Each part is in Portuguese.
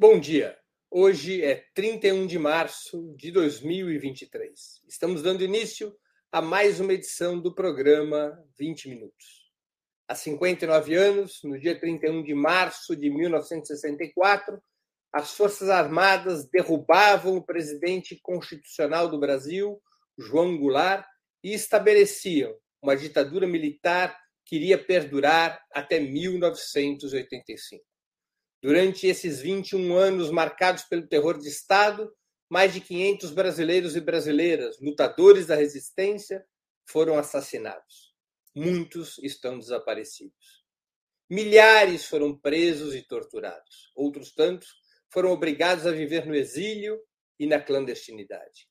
Bom dia. Hoje é 31 de março de 2023. Estamos dando início a mais uma edição do programa 20 Minutos. Há 59 anos, no dia 31 de março de 1964, as Forças Armadas derrubavam o presidente constitucional do Brasil, João Goulart, e estabeleciam uma ditadura militar que iria perdurar até 1985. Durante esses 21 anos marcados pelo terror de Estado, mais de 500 brasileiros e brasileiras, lutadores da resistência, foram assassinados. Muitos estão desaparecidos. Milhares foram presos e torturados. Outros tantos foram obrigados a viver no exílio e na clandestinidade.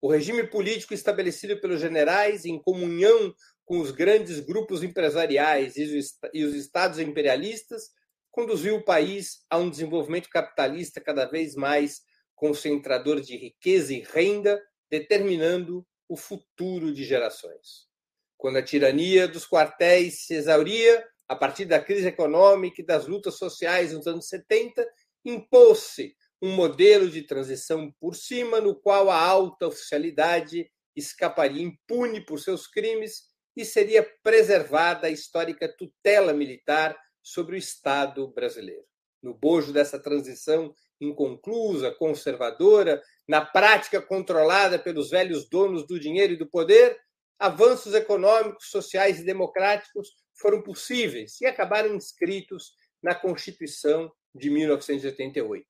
O regime político estabelecido pelos generais, em comunhão com os grandes grupos empresariais e os estados imperialistas, conduziu o país a um desenvolvimento capitalista cada vez mais concentrador de riqueza e renda, determinando o futuro de gerações. Quando a tirania dos quartéis se exauria, a partir da crise econômica e das lutas sociais nos anos 70, impôs-se um modelo de transição por cima, no qual a alta oficialidade escaparia impune por seus crimes e seria preservada a histórica tutela militar sobre o Estado brasileiro. No bojo dessa transição inconclusa, conservadora, na prática controlada pelos velhos donos do dinheiro e do poder, avanços econômicos, sociais e democráticos foram possíveis e acabaram inscritos na Constituição de 1988.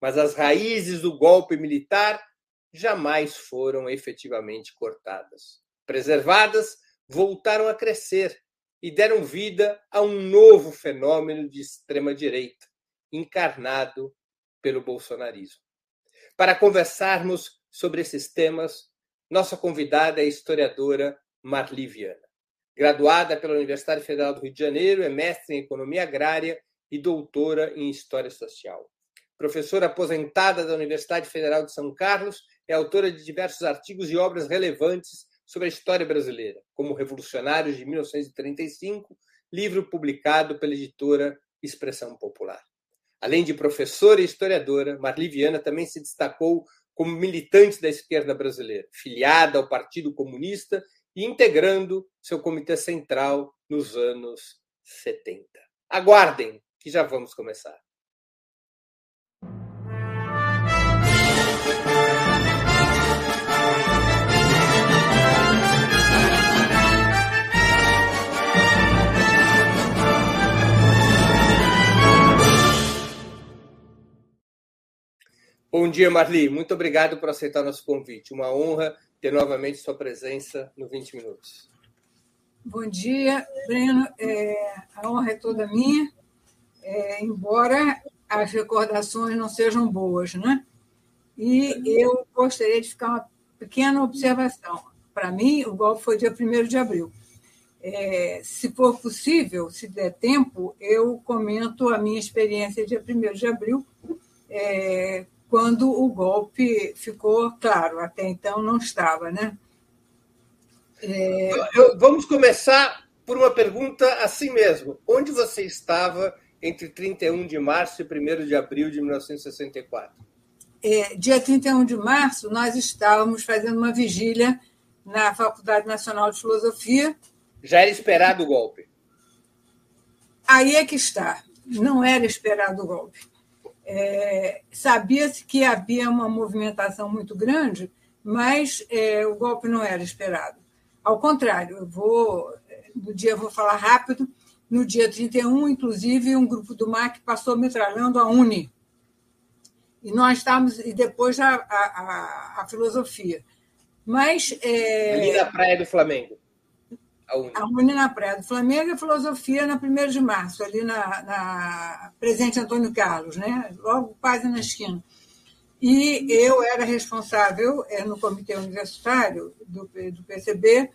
Mas as raízes do golpe militar jamais foram efetivamente cortadas. Preservadas, voltaram a crescer e deram vida a um novo fenômeno de extrema-direita, encarnado pelo bolsonarismo. Para conversarmos sobre esses temas, nossa convidada é a historiadora Marli Viana. Graduada pela Universidade Federal do Rio de Janeiro, é mestre em Economia Agrária e doutora em História Social. Professora aposentada da Universidade Federal de São Carlos, é autora de diversos artigos e obras relevantes sobre a história brasileira, como Revolucionários de 1935, livro publicado pela editora Expressão Popular. Além de professora e historiadora, Marli Viana também se destacou como militante da esquerda brasileira, filiada ao Partido Comunista e integrando seu comitê central nos anos 70. Aguardem, que já vamos começar. Bom dia, Marli. Muito obrigado por aceitar nosso convite. Uma honra ter novamente sua presença no 20 Minutos. Bom dia, Breno. É, a honra é toda minha, é, embora as recordações não sejam boas, né? E eu gostaria de ficar uma pequena observação. Para mim, o golpe foi dia 1 de abril. É, se for possível, se der tempo, eu comento a minha experiência dia 1 de abril, é, quando o golpe ficou claro, até então não estava, né? É... Eu, vamos começar por uma pergunta assim mesmo. Onde você estava entre 31 de março e 1 de abril de 1964? É, dia 31 de março, nós estávamos fazendo uma vigília na Faculdade Nacional de Filosofia. Já era esperado o golpe? Aí é que está. Não era esperado o golpe. É, Sabia-se que havia uma movimentação muito grande, mas é, o golpe não era esperado. Ao contrário, eu vou, no dia eu vou falar rápido, no dia 31, inclusive, um grupo do MAC passou metralhando a Uni. E nós estávamos, e depois a, a, a filosofia. Mas. É, Ali na Praia do Flamengo. A Uni. a Uni na Praia do Flamengo e filosofia na 1 de março, ali na, na Presidente Antônio Carlos, né? logo quase na esquina. E eu era responsável é, no comitê universitário do, do PCB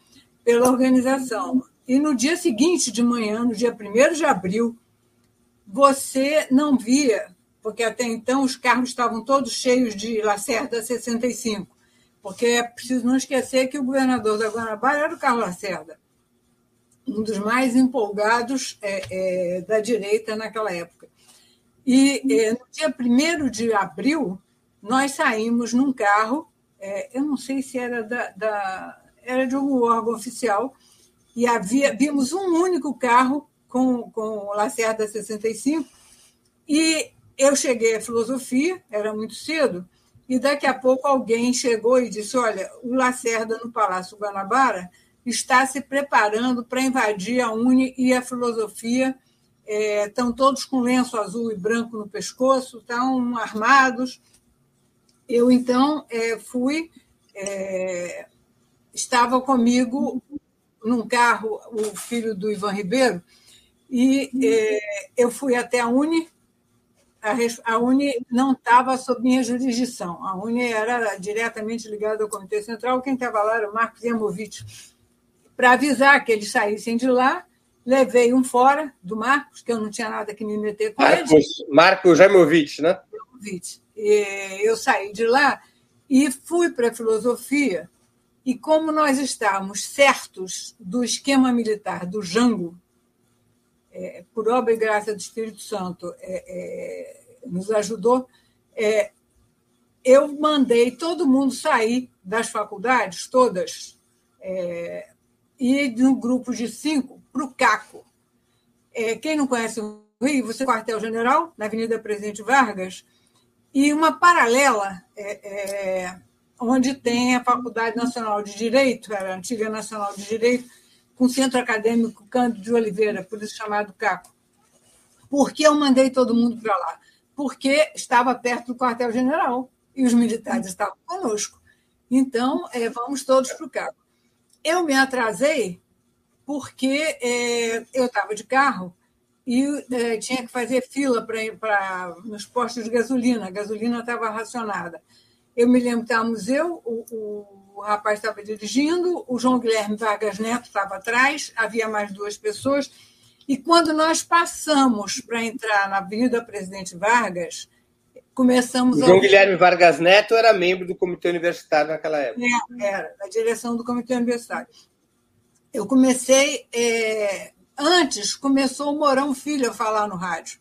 pela organização. E no dia seguinte de manhã, no dia 1 de abril, você não via, porque até então os carros estavam todos cheios de Lacerda 65, porque é preciso não esquecer que o governador da Guanabara era o Carlos Lacerda um dos mais empolgados é, é, da direita naquela época. E é, no dia 1 de abril, nós saímos num carro, é, eu não sei se era, da, da, era de algum órgão oficial, e havia, vimos um único carro com, com o Lacerda 65, e eu cheguei à filosofia, era muito cedo, e daqui a pouco alguém chegou e disse: Olha, o Lacerda no Palácio Guanabara está se preparando para invadir a Uni e a filosofia. É, estão todos com lenço azul e branco no pescoço, estão armados. Eu, então, é, fui. É, estava comigo num carro o filho do Ivan Ribeiro, e é, eu fui até a Uni. A, a Uni não estava sob minha jurisdição. A Uni era diretamente ligada ao Comitê Central. Quem estava lá era o Marcos Yamovitch para avisar que eles saíssem de lá. Levei um fora do Marcos, que eu não tinha nada que me meter com Marcos, ele. Marcos Jaimovitch, né? Eu saí de lá e fui para a filosofia. E como nós estávamos certos do esquema militar do Jango, é, por obra e graça do Espírito Santo, é, é, nos ajudou, é, eu mandei todo mundo sair das faculdades, todas, é, e no grupo de cinco para o CACO. É, quem não conhece o Rio, você quartel-general, na Avenida Presidente Vargas, e uma paralela, é, é, onde tem a Faculdade Nacional de Direito, era a antiga Nacional de Direito, com o Centro Acadêmico Cândido de Oliveira, por isso chamado CACO. Por que eu mandei todo mundo para lá? Porque estava perto do quartel-general e os militares estavam conosco. Então, é, vamos todos para o CACO. Eu me atrasei porque é, eu estava de carro e é, tinha que fazer fila para nos postos de gasolina. A gasolina estava racionada. Eu me lembro que estávamos eu, o, o rapaz estava dirigindo, o João Guilherme Vargas Neto estava atrás, havia mais duas pessoas. E quando nós passamos para entrar na Avenida Presidente Vargas, começamos o João a... Guilherme Vargas Neto era membro do Comitê Universitário naquela época. É, era, da direção do Comitê Universitário. Eu comecei. É... Antes começou o Morão Filho a falar no rádio.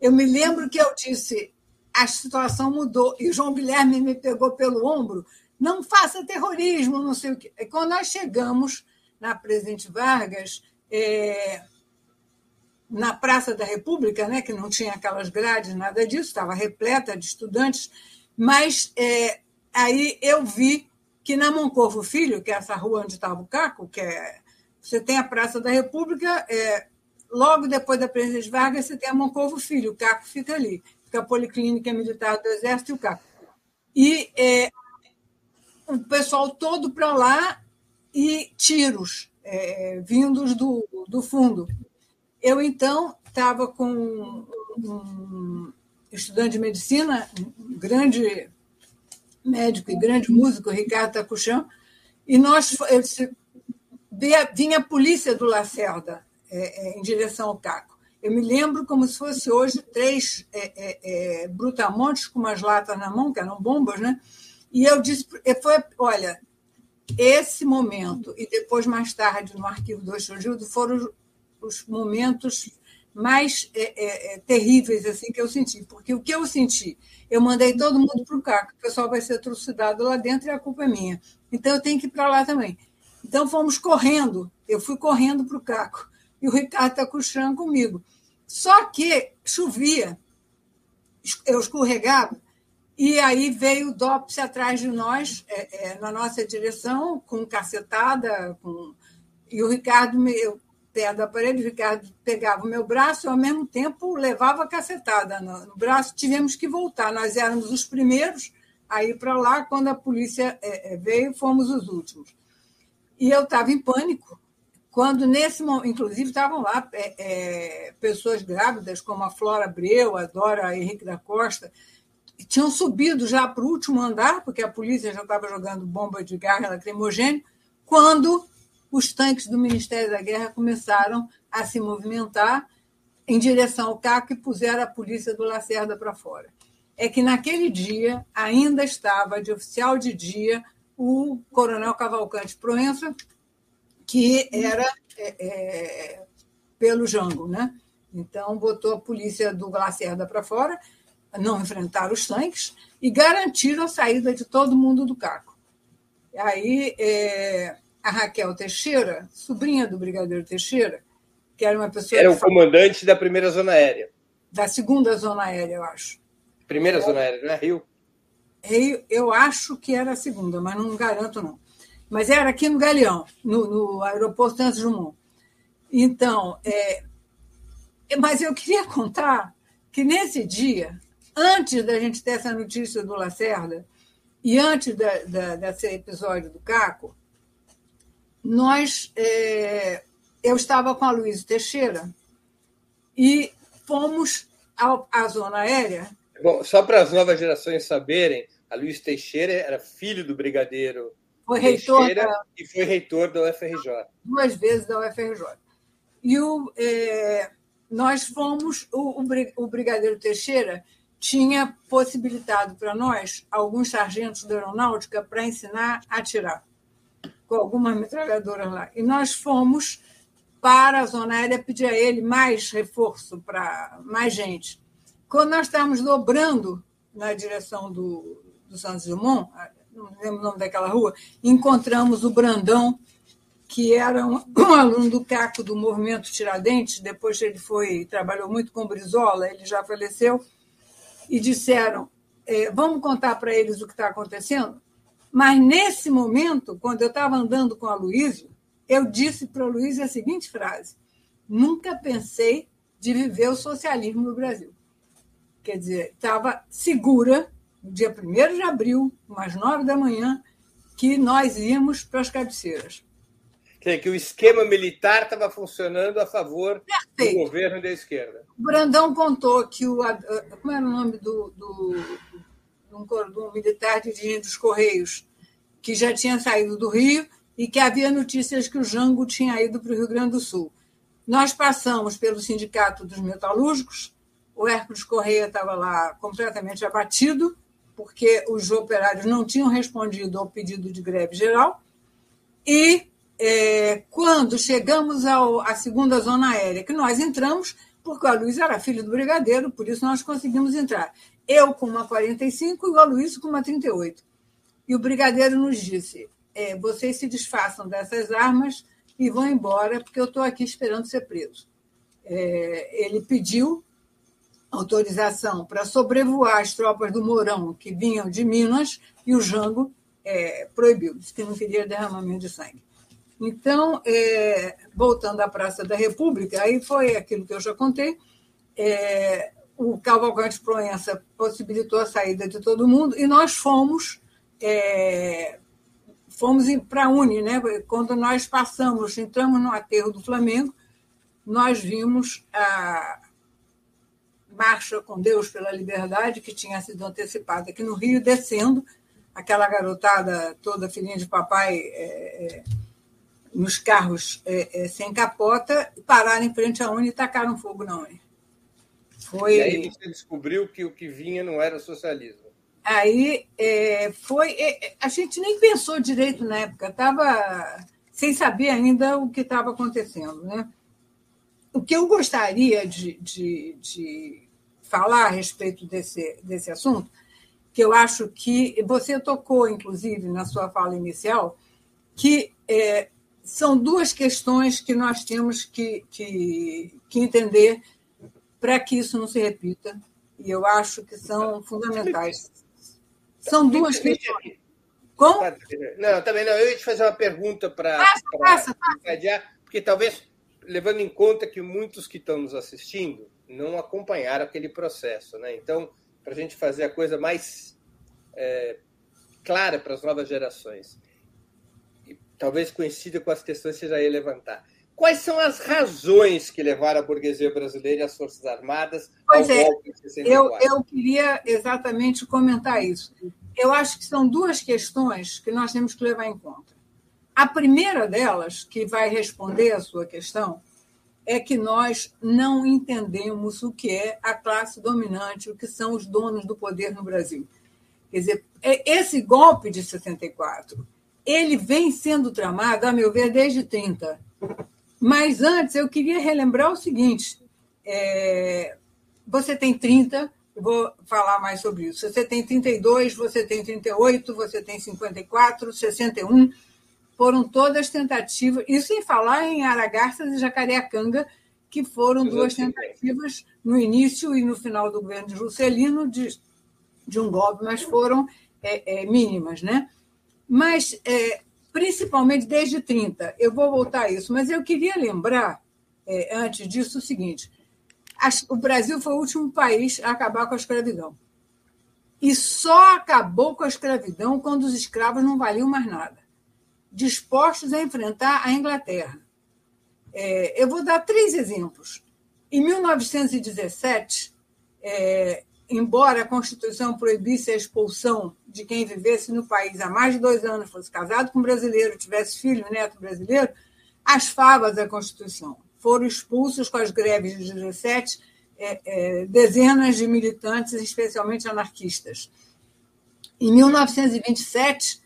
Eu me lembro que eu disse: a situação mudou. E o João Guilherme me pegou pelo ombro: não faça terrorismo, não sei o quê. E quando nós chegamos na Presidente Vargas, é na Praça da República, né, que não tinha aquelas grades, nada disso, estava repleta de estudantes, mas é, aí eu vi que na Moncorvo Filho, que é essa rua onde estava o Caco, que é, você tem a Praça da República, é, logo depois da Presidente Vargas, você tem a Moncorvo Filho, o Caco fica ali, fica a Policlínica Militar do Exército e o Caco. E é, o pessoal todo para lá e tiros é, vindos do, do fundo. Eu, então, estava com um estudante de medicina, um grande médico e grande músico, Ricardo Tacuchão, e nós disse, vinha a polícia do Lacerda é, é, em direção ao Caco. Eu me lembro como se fosse hoje três é, é, é brutamontes com umas latas na mão, que eram bombas, né? E eu disse, foi, olha, esse momento e depois mais tarde no arquivo do Gildo foram os momentos mais é, é, é, terríveis assim que eu senti. Porque o que eu senti? Eu mandei todo mundo para o CACO, o pessoal vai ser trucidado lá dentro e a culpa é minha. Então eu tenho que ir para lá também. Então fomos correndo, eu fui correndo para o CACO e o Ricardo está cochando comigo. Só que chovia, eu escorregava, e aí veio o DOPS atrás de nós, é, é, na nossa direção, com cacetada, com... e o Ricardo, me, eu perto da parede, Ricardo pegava o meu braço e, ao mesmo tempo, levava a cacetada no, braço. Tivemos que voltar. Nós éramos os primeiros a ir para lá. Quando a polícia é, é, veio, fomos os últimos. E eu estava em pânico. Quando, nesse momento, inclusive, estavam lá é, é, pessoas grávidas, como a Flora Abreu, a Dora Henrique da Costa, tinham subido já para o último andar, porque a polícia já estava jogando bomba de gás lacrimogêneo, quando os tanques do Ministério da Guerra começaram a se movimentar em direção ao CAC e puseram a polícia do Lacerda para fora. É que naquele dia ainda estava de oficial de dia o coronel Cavalcante Proença, que era é, é, pelo Jango, né? Então, botou a polícia do Lacerda para fora, não enfrentaram os tanques e garantiram a saída de todo mundo do caco. Aí, é, a Raquel Teixeira, sobrinha do Brigadeiro Teixeira, que era uma pessoa. Era o comandante da primeira zona aérea. Da segunda zona aérea, eu acho. Primeira é. zona aérea, não é Rio? Rio? Eu acho que era a segunda, mas não garanto, não. Mas era aqui no Galeão, no, no aeroporto Santos Dumont. Então, é, mas eu queria contar que nesse dia, antes da gente ter essa notícia do Lacerda, e antes da, da, desse episódio do Caco, nós, é, eu estava com a Luísa Teixeira e fomos ao, à zona aérea. Bom, só para as novas gerações saberem, a Luísa Teixeira era filho do brigadeiro foi reitor Teixeira da... e foi reitor da UFRJ. Duas vezes da UFRJ. E o, é, nós fomos, o, o Brigadeiro Teixeira tinha possibilitado para nós alguns sargentos da aeronáutica para ensinar a atirar com algumas metralhadoras lá. E nós fomos para a zona aérea pedir a ele mais reforço, para mais gente. Quando nós estávamos dobrando na direção do, do Santos Dumont, não lembro o nome daquela rua, encontramos o Brandão, que era um, um, aluno do CACO do movimento Tiradentes, depois ele foi trabalhou muito com Brizola, ele já faleceu, e disseram: é, vamos contar para eles o que está acontecendo. Mas nesse momento, quando eu estava andando com a Luísa, eu disse para a Luísa a seguinte frase: nunca pensei de viver o socialismo no Brasil. Quer dizer, estava segura, no dia 1 de abril, umas nove da manhã, que nós íamos para as cabeceiras que o esquema militar estava funcionando a favor Perfeito. do governo da esquerda. O Brandão contou que o. Como era o nome do, do, do, do militar dirigindo os Correios, que já tinha saído do Rio e que havia notícias que o Jango tinha ido para o Rio Grande do Sul. Nós passamos pelo Sindicato dos Metalúrgicos, o Hércules Correia estava lá completamente abatido, porque os operários não tinham respondido ao pedido de greve geral, e é, quando chegamos ao, à segunda zona aérea, que nós entramos, porque o Luiz era filho do brigadeiro, por isso nós conseguimos entrar. Eu com uma 45 e o Aloysio com uma 38. E o brigadeiro nos disse: é, vocês se desfaçam dessas armas e vão embora, porque eu estou aqui esperando ser preso. É, ele pediu autorização para sobrevoar as tropas do Mourão, que vinham de Minas, e o Jango é, proibiu, disse que não queria derramamento de sangue. Então, é, voltando à Praça da República, aí foi aquilo que eu já contei. É, o Cavalcante Proença possibilitou a saída de todo mundo e nós fomos é, fomos para a Uni, né? Quando nós passamos, entramos no aterro do Flamengo, nós vimos a marcha com Deus pela Liberdade que tinha sido antecipada aqui no Rio, descendo aquela garotada toda filhinha de papai é, é nos carros é, é, sem capota, pararam em frente à Uni e tacaram fogo na Uni. Foi... E aí você descobriu que o que vinha não era socialismo. Aí é, foi. É, a gente nem pensou direito na época, estava sem saber ainda o que estava acontecendo. Né? O que eu gostaria de, de, de falar a respeito desse, desse assunto, que eu acho que você tocou, inclusive, na sua fala inicial, que é, são duas questões que nós temos que, que, que entender para que isso não se repita, e eu acho que são fundamentais. São duas questões. Como? Não, também não. Eu ia te fazer uma pergunta para encadear, porque talvez, levando em conta que muitos que estão nos assistindo não acompanharam aquele processo. Né? Então, para a gente fazer a coisa mais é, clara para as novas gerações talvez coincida com as questões que você já ia levantar. Quais são as razões que levaram a burguesia brasileira e as Forças Armadas pois ao é, golpe de 64? Eu, eu queria exatamente comentar isso. Eu acho que são duas questões que nós temos que levar em conta. A primeira delas, que vai responder a sua questão, é que nós não entendemos o que é a classe dominante, o que são os donos do poder no Brasil. Quer dizer, é esse golpe de 64 ele vem sendo tramado, a meu ver, desde 30. Mas antes eu queria relembrar o seguinte: é, você tem 30, eu vou falar mais sobre isso. Você tem 32, você tem 38, você tem 54, 61. Foram todas tentativas, isso sem falar em Aragarças e Jacareacanga, que foram duas tentativas no início e no final do governo de Juscelino de, de um golpe, mas foram é, é, mínimas. Né? Mas, é, principalmente desde 30, eu vou voltar a isso, mas eu queria lembrar, é, antes disso, o seguinte: o Brasil foi o último país a acabar com a escravidão. E só acabou com a escravidão quando os escravos não valiam mais nada, dispostos a enfrentar a Inglaterra. É, eu vou dar três exemplos. Em 1917, é, embora a Constituição proibisse a expulsão de quem vivesse no país há mais de dois anos, fosse casado com um brasileiro, tivesse filho, neto brasileiro, as favas da Constituição foram expulsos com as greves de 17 é, é, dezenas de militantes, especialmente anarquistas. Em 1927,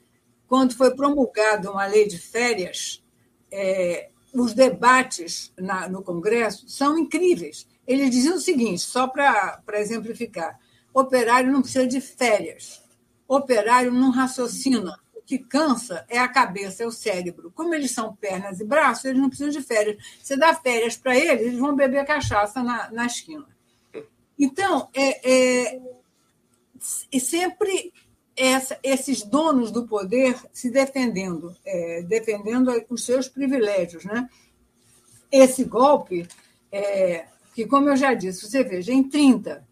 quando foi promulgada uma lei de férias, é, os debates na, no Congresso são incríveis. Eles diziam o seguinte, só para exemplificar: operário não precisa de férias, operário não raciocina, que cansa é a cabeça, é o cérebro. Como eles são pernas e braços, eles não precisam de férias. Você dá férias para eles, eles vão beber cachaça na, na esquina. Então, é, é, e sempre essa, esses donos do poder se defendendo, é, defendendo os seus privilégios. Né? Esse golpe, é, que, como eu já disse, você veja, em 30,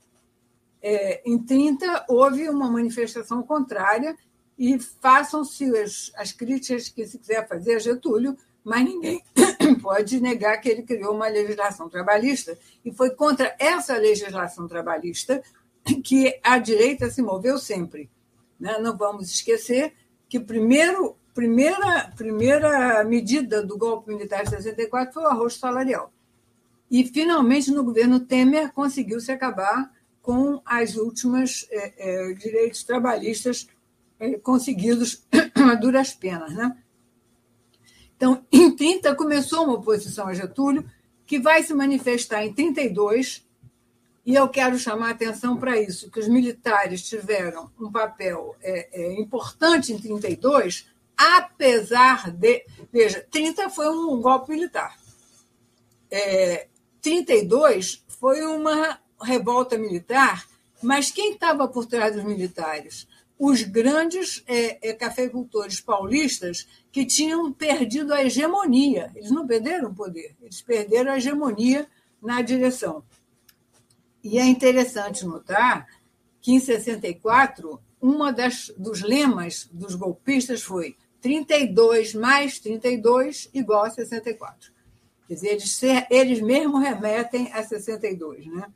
é, em 30 houve uma manifestação contrária e façam-se as, as críticas que se quiser fazer a Getúlio, mas ninguém pode negar que ele criou uma legislação trabalhista e foi contra essa legislação trabalhista que a direita se moveu sempre. Né? Não vamos esquecer que primeiro primeira primeira medida do golpe militar de 64 foi o arroz salarial. E, finalmente, no governo Temer, conseguiu-se acabar com as últimas é, é, direitos trabalhistas é, conseguidos a duras penas. Né? Então, em 30 começou uma oposição a Getúlio, que vai se manifestar em 32, e eu quero chamar a atenção para isso, que os militares tiveram um papel importante em 32, apesar de. Veja, 30 foi um golpe militar. É, 32 foi uma revolta militar, mas quem estava por trás dos militares? os grandes é, é, cafeicultores paulistas que tinham perdido a hegemonia. Eles não perderam o poder, eles perderam a hegemonia na direção. E é interessante notar que, em 64, uma das, dos lemas dos golpistas foi 32 mais 32 igual a 64. Quer dizer, eles, eles mesmos remetem a 62, né?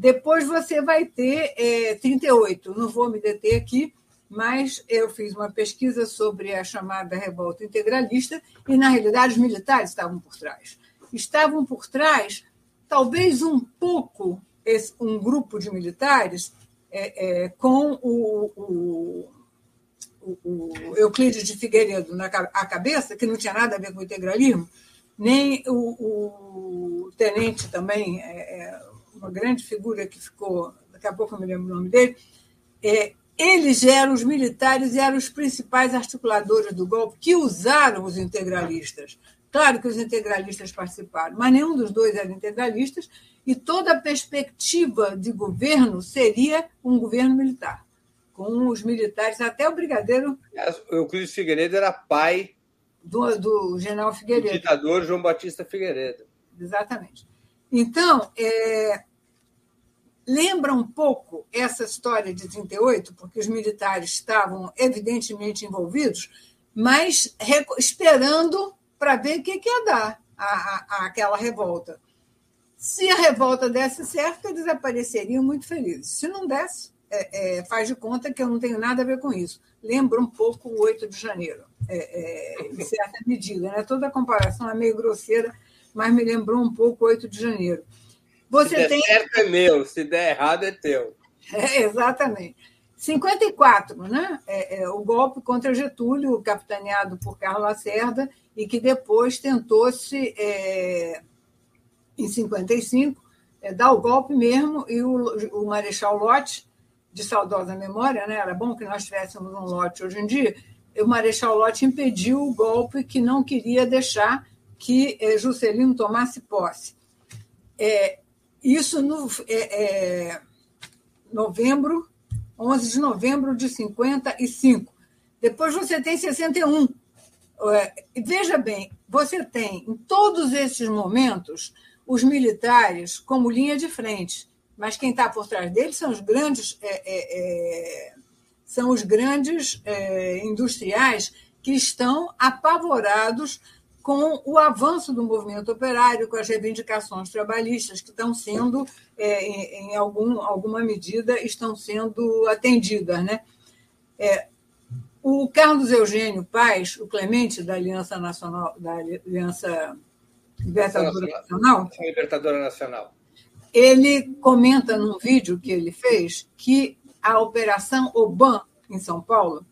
Depois você vai ter é, 38, não vou me deter aqui, mas eu fiz uma pesquisa sobre a chamada revolta integralista e, na realidade, os militares estavam por trás. Estavam por trás, talvez um pouco, um grupo de militares é, é, com o, o, o, o, Euclides de Figueiredo na a cabeça, que não tinha nada a ver com o integralismo, nem o, o tenente também, é, é uma grande figura que ficou, daqui a pouco eu me lembro o nome dele, é, eles eram os militares e eram os principais articuladores do golpe que usaram os integralistas. Claro que os integralistas participaram, mas nenhum dos dois era integralistas e toda a perspectiva de governo seria um governo militar, com os militares, até o brigadeiro. O Euclides Figueiredo era pai do, do general Figueiredo. Do ditador João Batista Figueiredo. Exatamente. Então, é, lembra um pouco essa história de 38, porque os militares estavam evidentemente envolvidos, mas esperando para ver o que, ia dar a, a, aquela revolta. Se a revolta desse certo, eles apareceriam muito felizes. Se não desse, é, é, faz de conta que eu não tenho nada a ver com isso. Lembra um pouco o 8 de janeiro, é, é, em certa medida. Né? Toda a comparação é meio grosseira, mas me lembrou um pouco o 8 de janeiro. Você se der tem... certo é meu, se der errado é teu. É, exatamente. 54, né? É, é, o golpe contra Getúlio, capitaneado por Carlos Lacerda, e que depois tentou-se, é, em 55, é, dar o golpe mesmo, e o, o Marechal Lott, de saudosa memória, né, era bom que nós tivéssemos um Lott hoje em dia, o Marechal Lott impediu o golpe que não queria deixar que é, Juscelino tomasse posse. É, isso no é, é novembro, 11 de novembro de 55. Depois você tem 61. É, veja bem, você tem em todos esses momentos os militares como linha de frente, mas quem está por trás deles são os grandes é, é, é são os grandes é, industriais que estão apavorados com o avanço do movimento operário, com as reivindicações trabalhistas que estão sendo, é, em, em algum, alguma medida, estão sendo atendidas. Né? É, o Carlos Eugênio Paz, o Clemente da Aliança Nacional, da Aliança Libertadora Nacional, Libertadora Nacional, ele comenta num vídeo que ele fez que a Operação Oban, em São Paulo,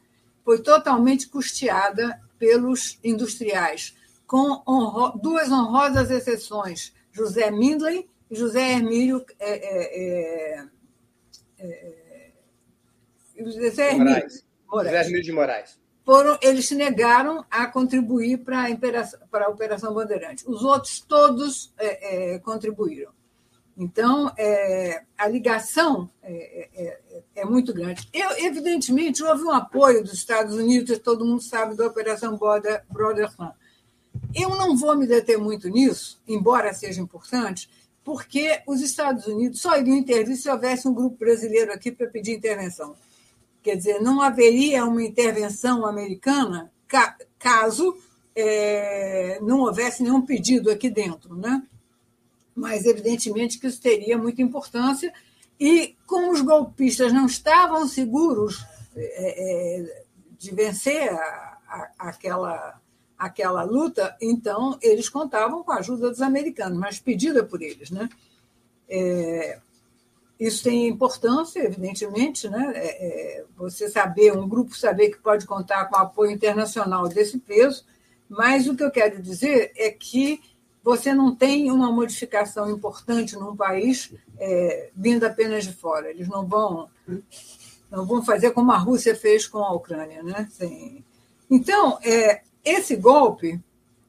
foi totalmente custeada pelos industriais, com honro duas honrosas exceções, José Mindley e José Hermílio. É, é, é, é José Hermílio Moraes. Moraes. José Hermílio de Moraes. Foram, eles se negaram a contribuir para a, para a Operação Bandeirante. Os outros todos é, é, contribuíram. Então, é, a ligação é, é, é, é muito grande. Eu, evidentemente, houve um apoio dos Estados Unidos, todo mundo sabe da Operação Border, Brother Fund. Eu não vou me deter muito nisso, embora seja importante, porque os Estados Unidos só iriam intervir se houvesse um grupo brasileiro aqui para pedir intervenção. Quer dizer, não haveria uma intervenção americana caso é, não houvesse nenhum pedido aqui dentro, né? mas evidentemente que isso teria muita importância. E como os golpistas não estavam seguros é, é, de vencer a, a, aquela, aquela luta, então eles contavam com a ajuda dos americanos, mas pedida por eles. Né? É, isso tem importância, evidentemente, né? É, é, você saber, um grupo saber que pode contar com apoio internacional desse peso, mas o que eu quero dizer é que você não tem uma modificação importante num país é, vindo apenas de fora. Eles não vão, não vão fazer como a Rússia fez com a Ucrânia. Né? Então, é, esse golpe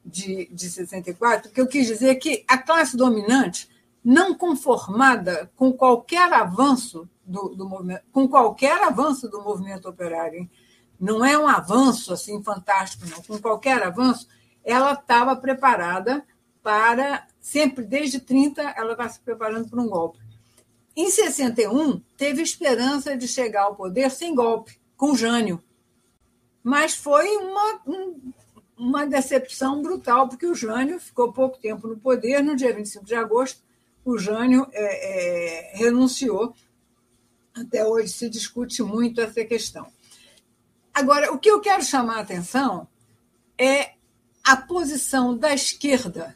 de, de 64, que eu quis dizer que a classe dominante, não conformada com qualquer avanço do, do movimento, com qualquer avanço do movimento operário, hein? não é um avanço assim fantástico, não. Com qualquer avanço, ela estava preparada para, sempre desde 30, ela está se preparando para um golpe. Em 61, teve esperança de chegar ao poder sem golpe, com Jânio. Mas foi uma, um, uma decepção brutal, porque o Jânio ficou pouco tempo no poder. No dia 25 de agosto, o Jânio é, é, renunciou. Até hoje se discute muito essa questão. Agora, o que eu quero chamar a atenção é a posição da esquerda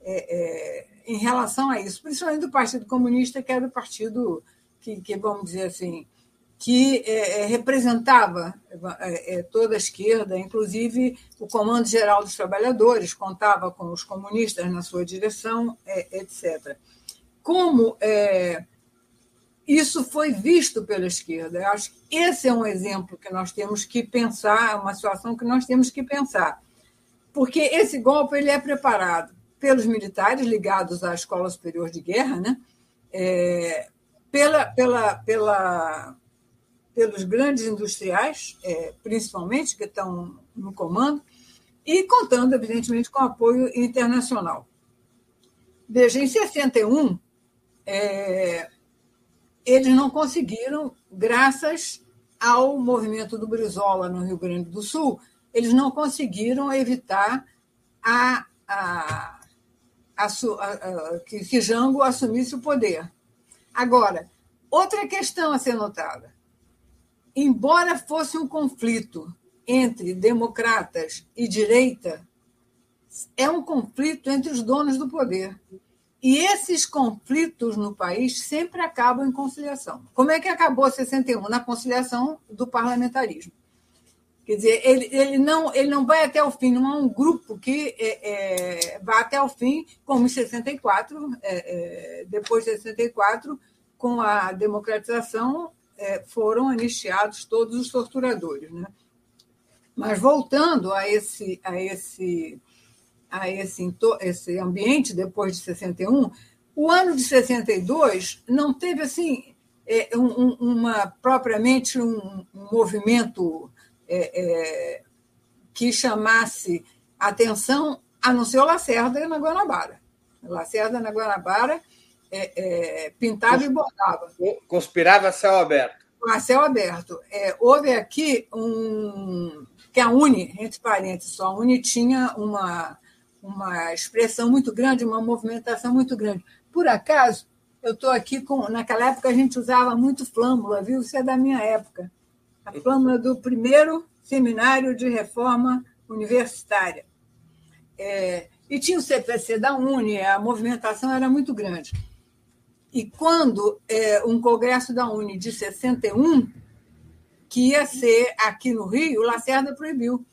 é, é, em relação a isso, principalmente do Partido Comunista, que era o partido que, que vamos dizer assim, que é, é representava é, toda a esquerda, inclusive o Comando Geral dos Trabalhadores contava com os comunistas na sua direção, etc. Como isso foi visto pela esquerda? Eu acho que esse é um exemplo que nós temos que pensar, uma situação que nós temos que pensar. Porque esse golpe ele é preparado pelos militares ligados à Escola Superior de Guerra, né? É, pela, pela, pela, pelos grandes industriais, é, principalmente, que estão no comando, e contando, evidentemente, com apoio internacional. Veja, em 61, é, eles não conseguiram, graças ao movimento do Brizola no Rio Grande do Sul, eles não conseguiram evitar a, a que, que Jango assumisse o poder. Agora, outra questão a ser notada. Embora fosse um conflito entre democratas e direita, é um conflito entre os donos do poder. E esses conflitos no país sempre acabam em conciliação. Como é que acabou 61? Na conciliação do parlamentarismo. Quer dizer, ele, ele, não, ele não vai até o fim, não é um grupo que é, é, vai até o fim, como em 64, é, é, depois de 64, com a democratização, é, foram anistiados todos os torturadores. Né? Mas voltando a esse, a esse, a esse, esse ambiente depois de 61, o ano de 62 não teve assim é, um, uma propriamente um, um movimento é, é, que chamasse atenção, a não ser o Lacerda na Guanabara. Lacerda na Guanabara é, é, pintava e bordava. Conspirava a céu aberto. A céu aberto. É, houve aqui um. que a Uni, entre parênteses, só a Uni tinha uma, uma expressão muito grande, uma movimentação muito grande. Por acaso, eu estou aqui com. Naquela época a gente usava muito flâmula, viu? Isso é da minha época a flâmula do primeiro seminário de reforma universitária. É, e tinha o CPC da Uni, a movimentação era muito grande. E quando é, um congresso da Uni de 61, que ia ser aqui no Rio, o Lacerda proibiu.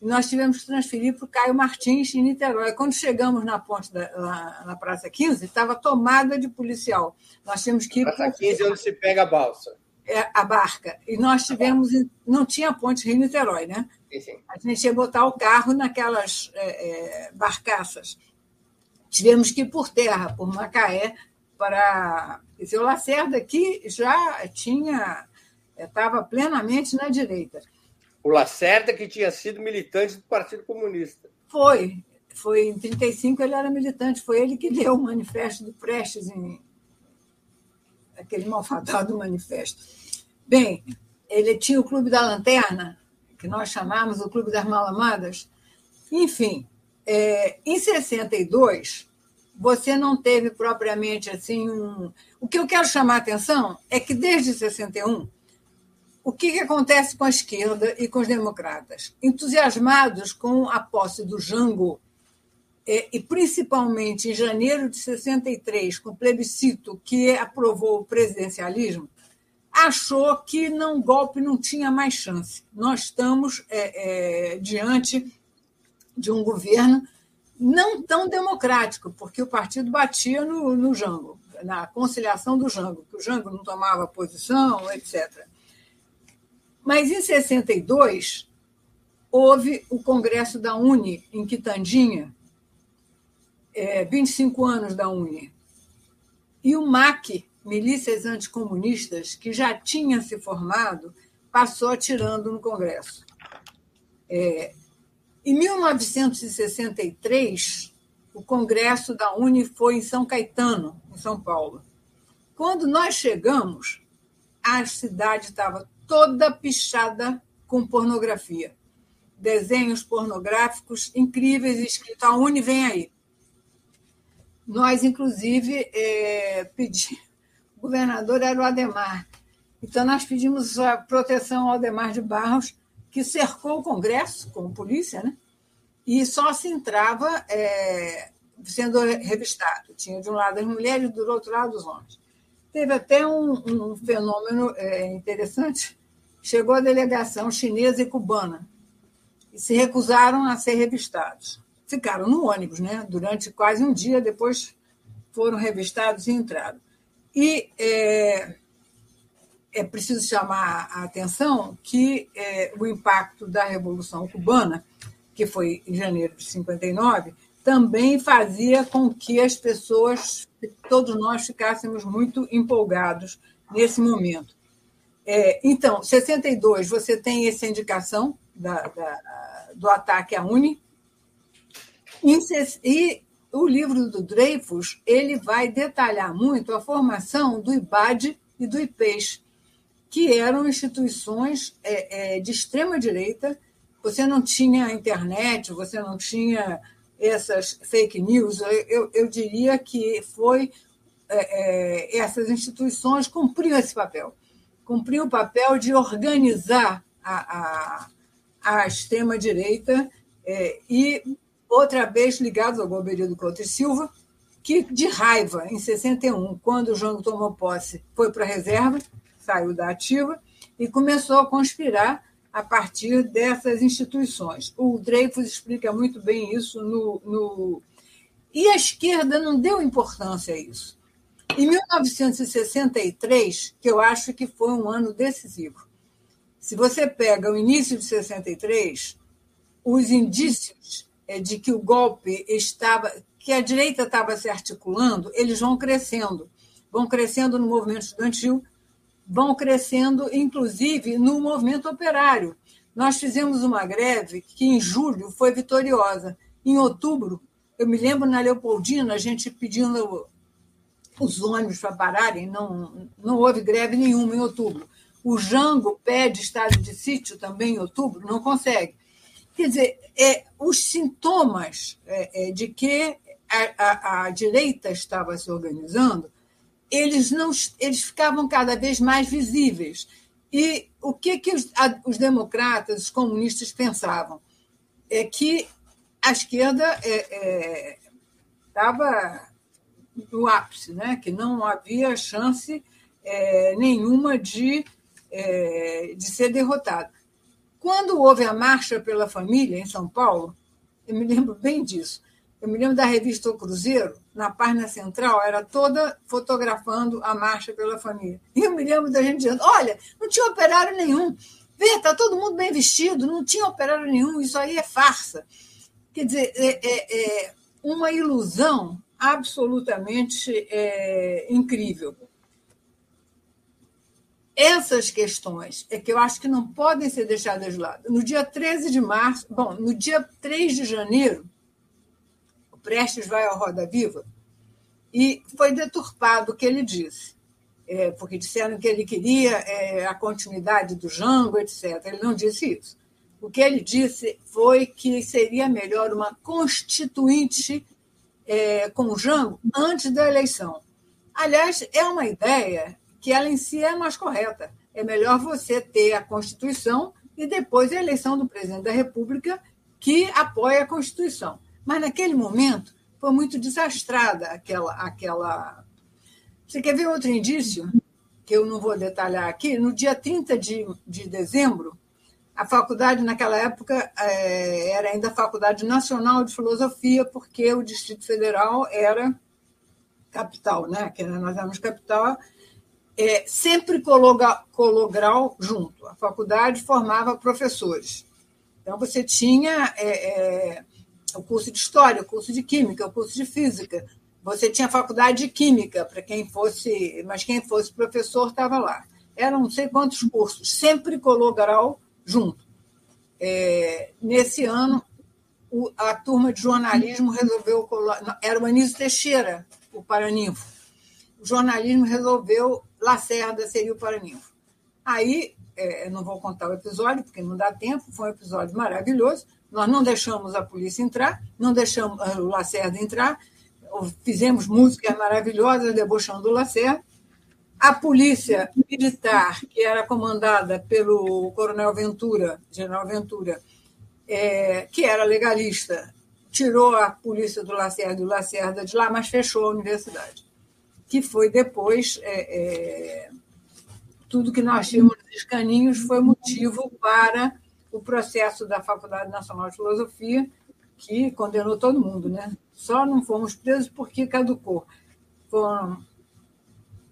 E nós tivemos que transferir para o Caio Martins, em Niterói. Quando chegamos na ponte da, lá, na Praça 15, estava tomada de policial. Nós tínhamos que ir. Praça 15 é onde se pega a balsa. É, a barca. E nós tivemos, não tinha ponte Rio-Niterói, né? Sim. A gente ia botar o carro naquelas é, barcaças. Tivemos que ir por terra, por Macaé, para. Dizer, o Lacerda aqui já tinha. estava plenamente na direita. O Lacerda, que tinha sido militante do Partido Comunista. Foi. Foi em 35 ele era militante, foi ele que deu o manifesto do Prestes em, aquele malfadado manifesto. Bem, ele tinha o Clube da Lanterna, que nós chamamos o Clube das Malamadas. Enfim, é, em 62, você não teve propriamente assim um. O que eu quero chamar a atenção é que desde 61, o que, que acontece com a esquerda e com os democratas? Entusiasmados com a posse do Jango é, e principalmente em janeiro de 63, com o plebiscito que aprovou o presidencialismo, achou que não golpe não tinha mais chance. Nós estamos é, é, diante de um governo não tão democrático, porque o partido batia no, no Jango, na conciliação do Jango, que o Jango não tomava posição, etc. Mas em 62 houve o Congresso da Uni em Quitandinha, é, 25 anos da Uni. E o MAC, Milícias Anticomunistas, que já tinha se formado, passou atirando no Congresso. É, em 1963, o Congresso da Uni foi em São Caetano, em São Paulo. Quando nós chegamos, a cidade estava toda pichada com pornografia. Desenhos pornográficos incríveis, escrito a Uni vem aí. Nós, inclusive, é, pedimos. O governador era o Ademar. Então, nós pedimos a proteção ao Ademar de Barros, que cercou o Congresso, com polícia, né? e só se entrava é, sendo revistado. Tinha de um lado as mulheres, do outro lado os homens. Teve até um, um fenômeno é, interessante. Chegou a delegação chinesa e cubana e se recusaram a ser revistados ficaram no ônibus, né? Durante quase um dia, depois foram revistados e entraram. E é, é preciso chamar a atenção que é, o impacto da Revolução Cubana, que foi em janeiro de 59, também fazia com que as pessoas, todos nós, ficássemos muito empolgados nesse momento. É, então, 62, você tem essa indicação da, da, do ataque à Uni, e o livro do Dreyfus ele vai detalhar muito a formação do IBAD e do IPES, que eram instituições é, é, de extrema direita. Você não tinha internet, você não tinha essas fake news. Eu, eu diria que foi é, essas instituições cumpriam esse papel, cumpriam o papel de organizar a, a, a extrema direita e outra vez ligados ao Golberio do Couto e Silva, que, de raiva, em 61, quando o Jango tomou posse, foi para a reserva, saiu da ativa e começou a conspirar a partir dessas instituições. O Dreyfus explica muito bem isso no, no. E a esquerda não deu importância a isso. Em 1963, que eu acho que foi um ano decisivo, se você pega o início de 63, os indícios é, de que o golpe estava, que a direita estava se articulando, eles vão crescendo. Vão crescendo no movimento estudantil, vão crescendo, inclusive, no movimento operário. Nós fizemos uma greve que, em julho, foi vitoriosa. Em outubro, eu me lembro na Leopoldina, a gente pedindo os ônibus para pararem, não, não houve greve nenhuma em outubro. O Jango pede estado de sítio também em outubro, não consegue. Quer dizer, é, os sintomas é, é, de que a, a, a direita estava se organizando eles não eles ficavam cada vez mais visíveis. E o que, que os, a, os democratas, os comunistas pensavam? É que a esquerda estava é, é, no ápice, né? que não havia chance é, nenhuma de, é, de ser derrotada. Quando houve a Marcha pela Família em São Paulo, eu me lembro bem disso, eu me lembro da revista O Cruzeiro, na página central, era toda fotografando a marcha pela família. E eu me lembro da gente dizendo: olha, não tinha operário nenhum. Vê, está todo mundo bem vestido, não tinha operário nenhum, isso aí é farsa. Quer dizer, é, é, é uma ilusão absolutamente é, incrível. Essas questões é que eu acho que não podem ser deixadas de lado. No dia 13 de março, bom, no dia 3 de janeiro, Prestes vai à Roda Viva, e foi deturpado o que ele disse, é, porque disseram que ele queria é, a continuidade do Jango, etc. Ele não disse isso. O que ele disse foi que seria melhor uma constituinte é, com o Jango antes da eleição. Aliás, é uma ideia que ela em si é mais correta. É melhor você ter a Constituição e depois a eleição do presidente da República que apoia a Constituição. Mas naquele momento foi muito desastrada aquela. aquela... Você quer ver outro indício? Que eu não vou detalhar aqui. No dia 30 de, de dezembro, a faculdade, naquela época, é, era ainda a Faculdade Nacional de Filosofia, porque o Distrito Federal era capital, né? que nós éramos capital, é, sempre cologral junto. A faculdade formava professores. Então, você tinha é, é, o curso de História, o curso de Química, o curso de Física. Você tinha faculdade de Química, para quem fosse, mas quem fosse professor estava lá. Eram não sei quantos cursos, sempre colou junto. É, nesse ano, o, a turma de jornalismo resolveu. Colar, era o Anísio Teixeira, o Paraninfo. O jornalismo resolveu Lacerda seria o Paraninfo. Aí, é, não vou contar o episódio, porque não dá tempo, foi um episódio maravilhoso. Nós não deixamos a polícia entrar, não deixamos ah, o Lacerda entrar, fizemos músicas maravilhosas debochando o Lacerda. A polícia militar, que era comandada pelo coronel Ventura, general Ventura, é, que era legalista, tirou a polícia do Lacerda e o Lacerda de lá, mas fechou a universidade, que foi depois. É, é, tudo que nós tínhamos nos caninhos foi motivo para o processo da Faculdade Nacional de Filosofia, que condenou todo mundo. Né? Só não fomos presos porque caducou. Foram,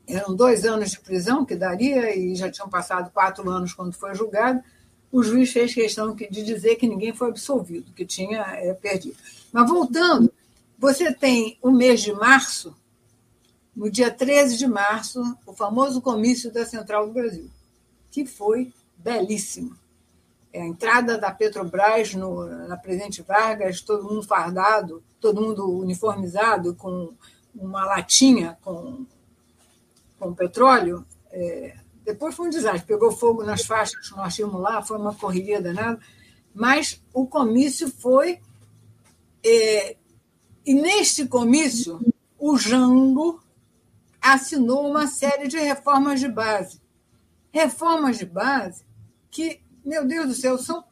eram dois anos de prisão que daria, e já tinham passado quatro anos quando foi julgado. O juiz fez questão de dizer que ninguém foi absolvido, que tinha é, perdido. Mas voltando, você tem o mês de março, no dia 13 de março, o famoso comício da Central do Brasil, que foi belíssimo a entrada da Petrobras no, na Presidente Vargas, todo mundo fardado, todo mundo uniformizado, com uma latinha com, com petróleo. É, depois foi um desastre, pegou fogo nas faixas que nós tínhamos lá, foi uma correria danada, mas o comício foi. É, e neste comício, o Jango assinou uma série de reformas de base. Reformas de base que meu Deus do céu, são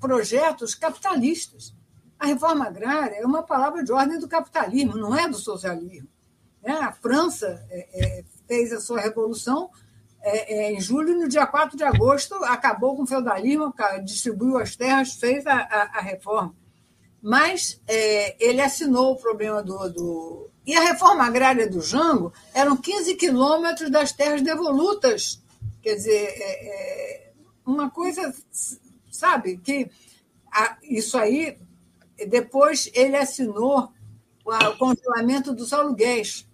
projetos capitalistas. A reforma agrária é uma palavra de ordem do capitalismo, não é do socialismo. É, a França é, é, fez a sua revolução é, em julho, no dia 4 de agosto, acabou com o feudalismo, distribuiu as terras, fez a, a, a reforma. Mas é, ele assinou o problema do, do, E a reforma agrária do Jango eram 15 quilômetros das terras devolutas. Quer dizer, é, é uma coisa, sabe, que a, isso aí, depois ele assinou o congelamento dos aluguéis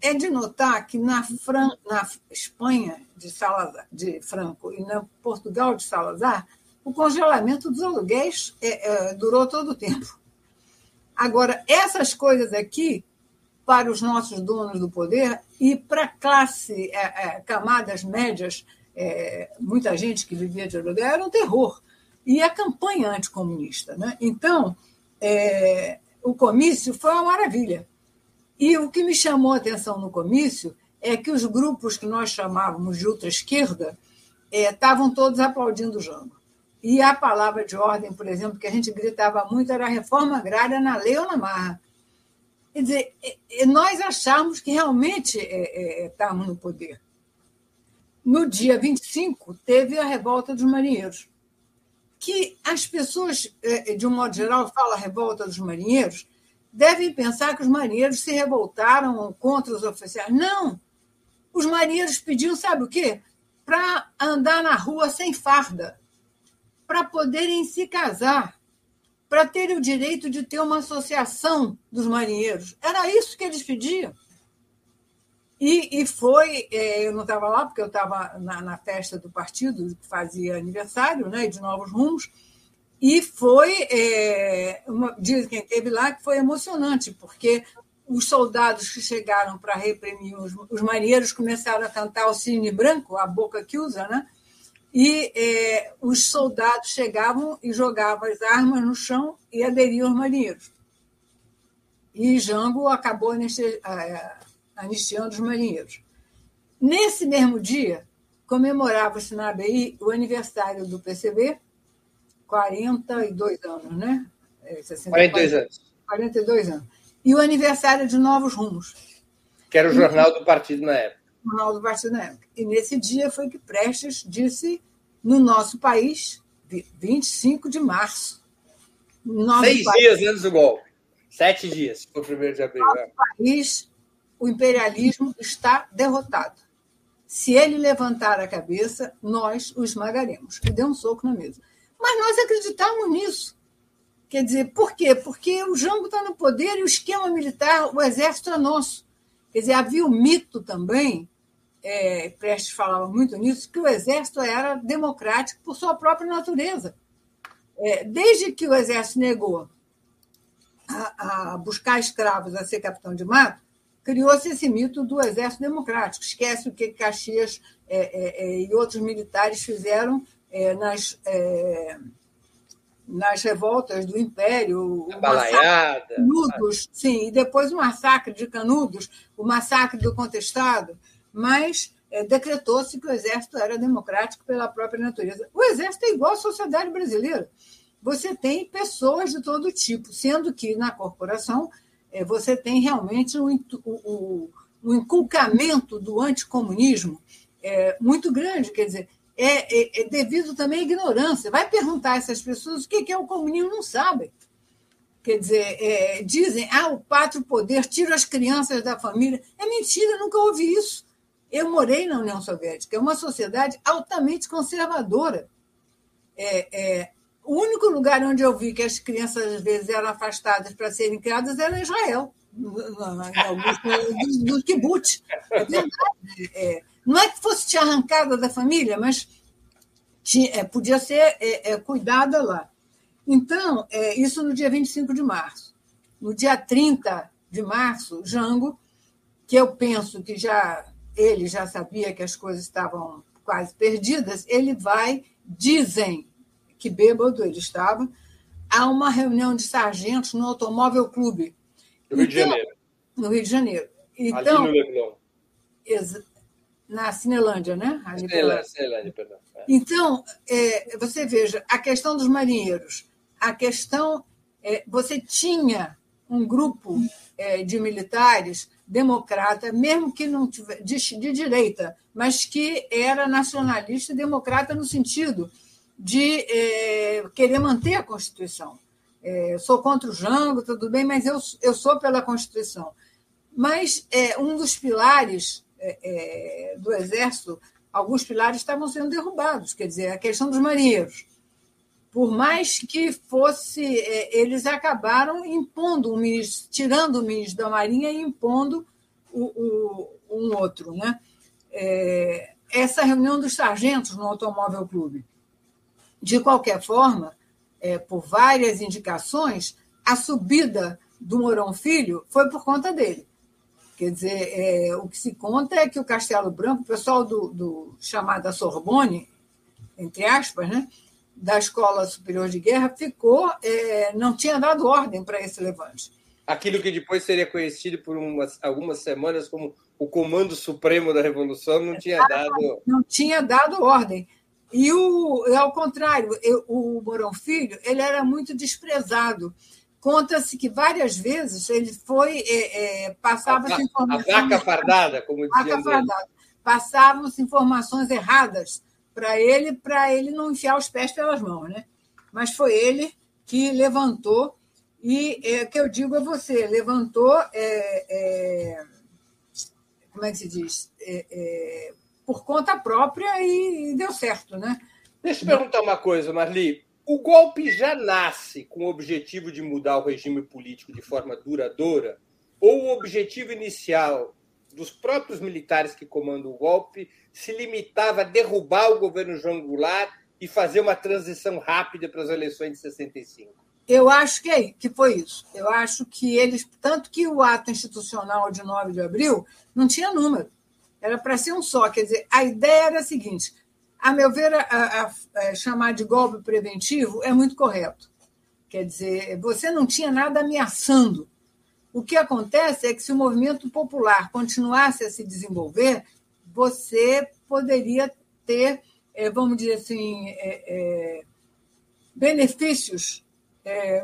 é de notar que na, Fran, na Espanha de, Salazar, de Franco e na Portugal de Salazar, o congelamento dos aluguéis é, é, durou todo o tempo. Agora, essas coisas aqui, para os nossos donos do poder e para classe, é, é, camadas médias, é, muita gente que vivia de aluguel, era um terror. E a campanha anticomunista. Né? Então, é, o comício foi uma maravilha e o que me chamou a atenção no comício é que os grupos que nós chamávamos de ultra-esquerda é, estavam todos aplaudindo o Jango. E a palavra de ordem, por exemplo, que a gente gritava muito era reforma agrária na lei ou na marra. Quer dizer, nós achamos que realmente é, é, estávamos no poder. No dia 25, teve a revolta dos marinheiros, que as pessoas, é, de um modo geral, falam revolta dos marinheiros, devem pensar que os marinheiros se revoltaram contra os oficiais. Não! Os marinheiros pediam, sabe o quê? Para andar na rua sem farda, para poderem se casar, para terem o direito de ter uma associação dos marinheiros. Era isso que eles pediam. E, e foi, é, eu não estava lá, porque eu estava na, na, festa do partido, que fazia aniversário né, de Novos Rumos, e foi, é, uma, diz quem esteve lá, que foi emocionante, porque os soldados que chegaram para reprimir os, os, marinheiros começaram a cantar o cine branco, a boca que usa, né? E é, os soldados chegavam e jogavam as armas no chão e aderiam aos marinheiros. E Jango acabou anistiando os marinheiros. Nesse mesmo dia, comemorava-se na ABI o aniversário do PCB, 42 anos, né? 42 é, anos. 42 anos. E o aniversário de Novos Rumos. Que era o jornal do partido na época. Jornal do partido na época. E nesse dia foi que Prestes disse no nosso país, 25 de março. Seis país, dias antes do golpe. Sete dias, foi o primeiro de abril. No nosso país, o imperialismo está derrotado. Se ele levantar a cabeça, nós o esmagaremos. E deu um soco na mesa. Mas nós acreditamos nisso. Quer dizer, por quê? Porque o Jango está no poder e o esquema militar, o exército é nosso. Quer dizer, havia o mito também, é, Prestes falava muito nisso, que o exército era democrático por sua própria natureza. É, desde que o exército negou a, a, buscar escravos a ser capitão de mato, criou-se esse mito do exército democrático. Esquece o que Caxias é, é, é e outros militares fizeram é, nas, é, nas revoltas do Império, Balaiada. Canudos, sim, e depois o massacre de Canudos, o massacre do Contestado, mas decretou-se que o Exército era democrático pela própria natureza. O Exército é igual à sociedade brasileira. Você tem pessoas de todo tipo, sendo que na corporação é, você tem realmente o, o, o inculcamento do anticomunismo é, muito grande. Quer dizer, é, é, é, devido também à ignorância. Vai perguntar a essas pessoas o que é o comunismo, não sabem. Quer dizer, é, dizem, ah, o pátrio poder tira as crianças da família. É mentira, nunca ouvi isso. Eu morei na União Soviética, é uma sociedade altamente conservadora. É, é, o único lugar onde eu vi que as crianças, às vezes, eram afastadas para serem criadas era Israel, em alguns do, do kibbutz. É verdade. É, não é que fosse te arrancada da família, mas tinha, é, podia ser é, é, cuidada lá. Então, é, isso no dia 25 de março. No dia 30 de março, Jango, que eu penso que já ele já sabia que as coisas estavam quase perdidas, ele vai, dizem que bêbado ele estava, a uma reunião de sargentos no Automóvel Clube. No Rio de então, Janeiro. No Rio de Janeiro. Então, Ali no Leblon na Cinelândia, né? Cinelândia, Cinelândia, perdão. É. Então, é, você veja, a questão dos marinheiros, a questão. É, você tinha um grupo é, de militares democrata, mesmo que não tivesse de, de direita, mas que era nacionalista e democrata no sentido de é, querer manter a Constituição. É, sou contra o Jango, tudo bem, mas eu, eu sou pela Constituição. Mas é, um dos pilares é, é, do Exército, alguns pilares estavam sendo derrubados, quer dizer, a questão dos marinheiros. Por mais que fosse, é, eles acabaram impondo, um ministro, tirando o ministro da Marinha e impondo o, o, um outro. Né? Essa reunião dos sargentos no Automóvel Clube. De qualquer forma, é, por várias indicações, a subida do Mourão Filho foi por conta dele. Quer dizer, é, o que se conta é que o Castelo Branco, o pessoal do, do chamada Sorbonne, entre aspas, né, da Escola Superior de Guerra, ficou, é, não tinha dado ordem para esse levante. Aquilo que depois seria conhecido por umas, algumas semanas como o Comando Supremo da Revolução não tinha dado. Não tinha dado ordem. E o, ao contrário, eu, o Mourão Filho ele era muito desprezado. Conta-se que várias vezes ele foi é, é, passava-se informações. A vaca fardada, como dizia. Fardada. Passavam-se informações erradas para ele, para ele não enfiar os pés pelas mãos, né? Mas foi ele que levantou e é que eu digo a você, levantou, é, é, como é que se diz, é, é por conta própria e, deu certo, né? Deixa eu perguntar uma coisa, Marli. O golpe já nasce com o objetivo de mudar o regime político de forma duradoura? Ou o objetivo inicial dos próprios militares que comandam o golpe se limitava a derrubar o governo João Goulart e fazer uma transição rápida para as eleições de 65? Eu acho que, é, que foi isso. Eu acho que eles. Tanto que o ato institucional de 9 de abril não tinha número. Era para ser um só. Quer dizer, a ideia era a seguinte: a meu ver, a, a, a chamar de golpe preventivo é muito correto. Quer dizer, você não tinha nada ameaçando. O que acontece é que, se o movimento popular continuasse a se desenvolver, você poderia ter, é, vamos dizer assim, é, é, benefícios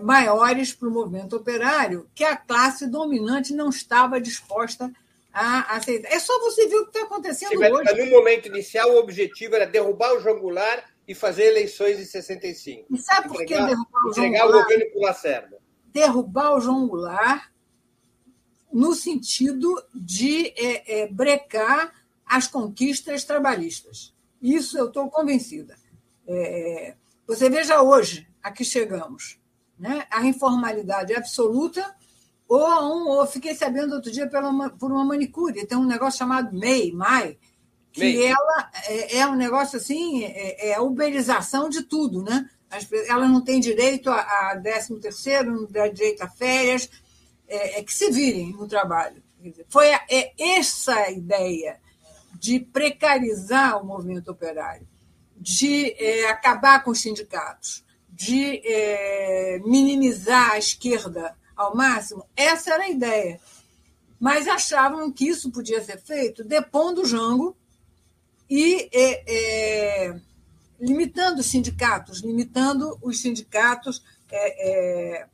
maiores para o movimento operário que a classe dominante não estava disposta a a aceitar. É só você ver o que está acontecendo Sim, hoje. Mas no momento inicial, o objetivo era derrubar o João Goulart e fazer eleições em 65. E sabe por que derrubar o João Goulart? o governo para o Lacerda. Derrubar o João Goulart no sentido de é, é, brecar as conquistas trabalhistas. Isso eu estou convencida. É, você veja hoje, a que chegamos. Né? A informalidade absoluta ou a um, ou fiquei sabendo outro dia pela, por uma manicure, tem um negócio chamado MEI, MAI, que MEI. ela é, é, um negócio assim, é, é, a uberização de tudo, né? Ela não tem direito a, a 13 terceiro, não tem direito a férias, é, é, que se virem no trabalho. Foi a, é essa a ideia de precarizar o movimento operário, de é, acabar com os sindicatos, de é, minimizar a esquerda ao máximo. Essa era a ideia. Mas achavam que isso podia ser feito depondo o Jango e é, é, limitando os sindicatos, limitando os sindicatos. É, é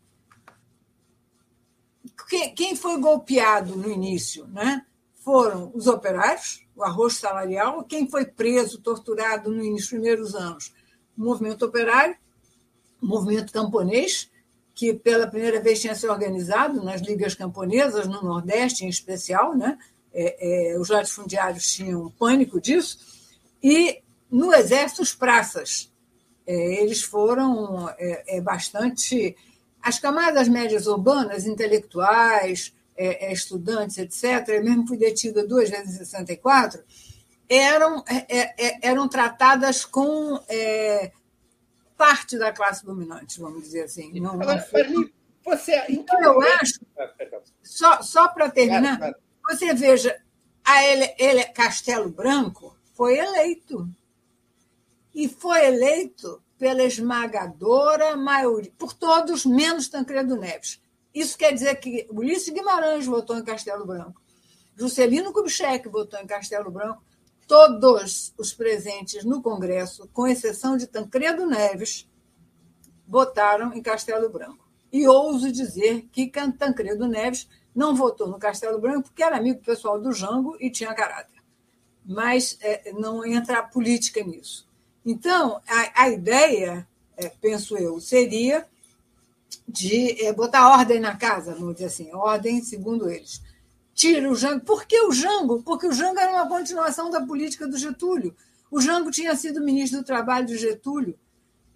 quem foi golpeado no início né? foram os operários, o arroz salarial, quem foi preso, torturado nos primeiros anos, o movimento operário, o movimento camponês, que pela primeira vez tinha se organizado nas ligas camponesas, no Nordeste em especial, né? É, é, os latifundiários tinham pânico disso, e no Exército, os praças. É, eles foram é, é, bastante. As camadas médias urbanas, intelectuais, é, estudantes, etc., eu mesmo fui detida duas vezes em 64, eram, eram tratadas com parte da classe dominante, vamos dizer assim. Não, não foi... você, então, eu acho, ah, só, só para terminar, claro, claro. você veja, a ele, ele, Castelo Branco foi eleito. E foi eleito pela esmagadora maioria, por todos, menos Tancredo Neves. Isso quer dizer que Ulisses Guimarães votou em Castelo Branco, Juscelino Kubitschek votou em Castelo Branco, todos os presentes no Congresso, com exceção de Tancredo Neves, votaram em Castelo Branco. E ouso dizer que Tancredo Neves não votou no Castelo Branco porque era amigo pessoal do Jango e tinha caráter. Mas é, não entra política nisso. Então, a, a ideia, é, penso eu, seria de é, botar ordem na casa, vamos dizer assim, ordem segundo eles. Tira o Jango. Por que o Jango? Porque o Jango era uma continuação da política do Getúlio. O Jango tinha sido ministro do Trabalho do Getúlio.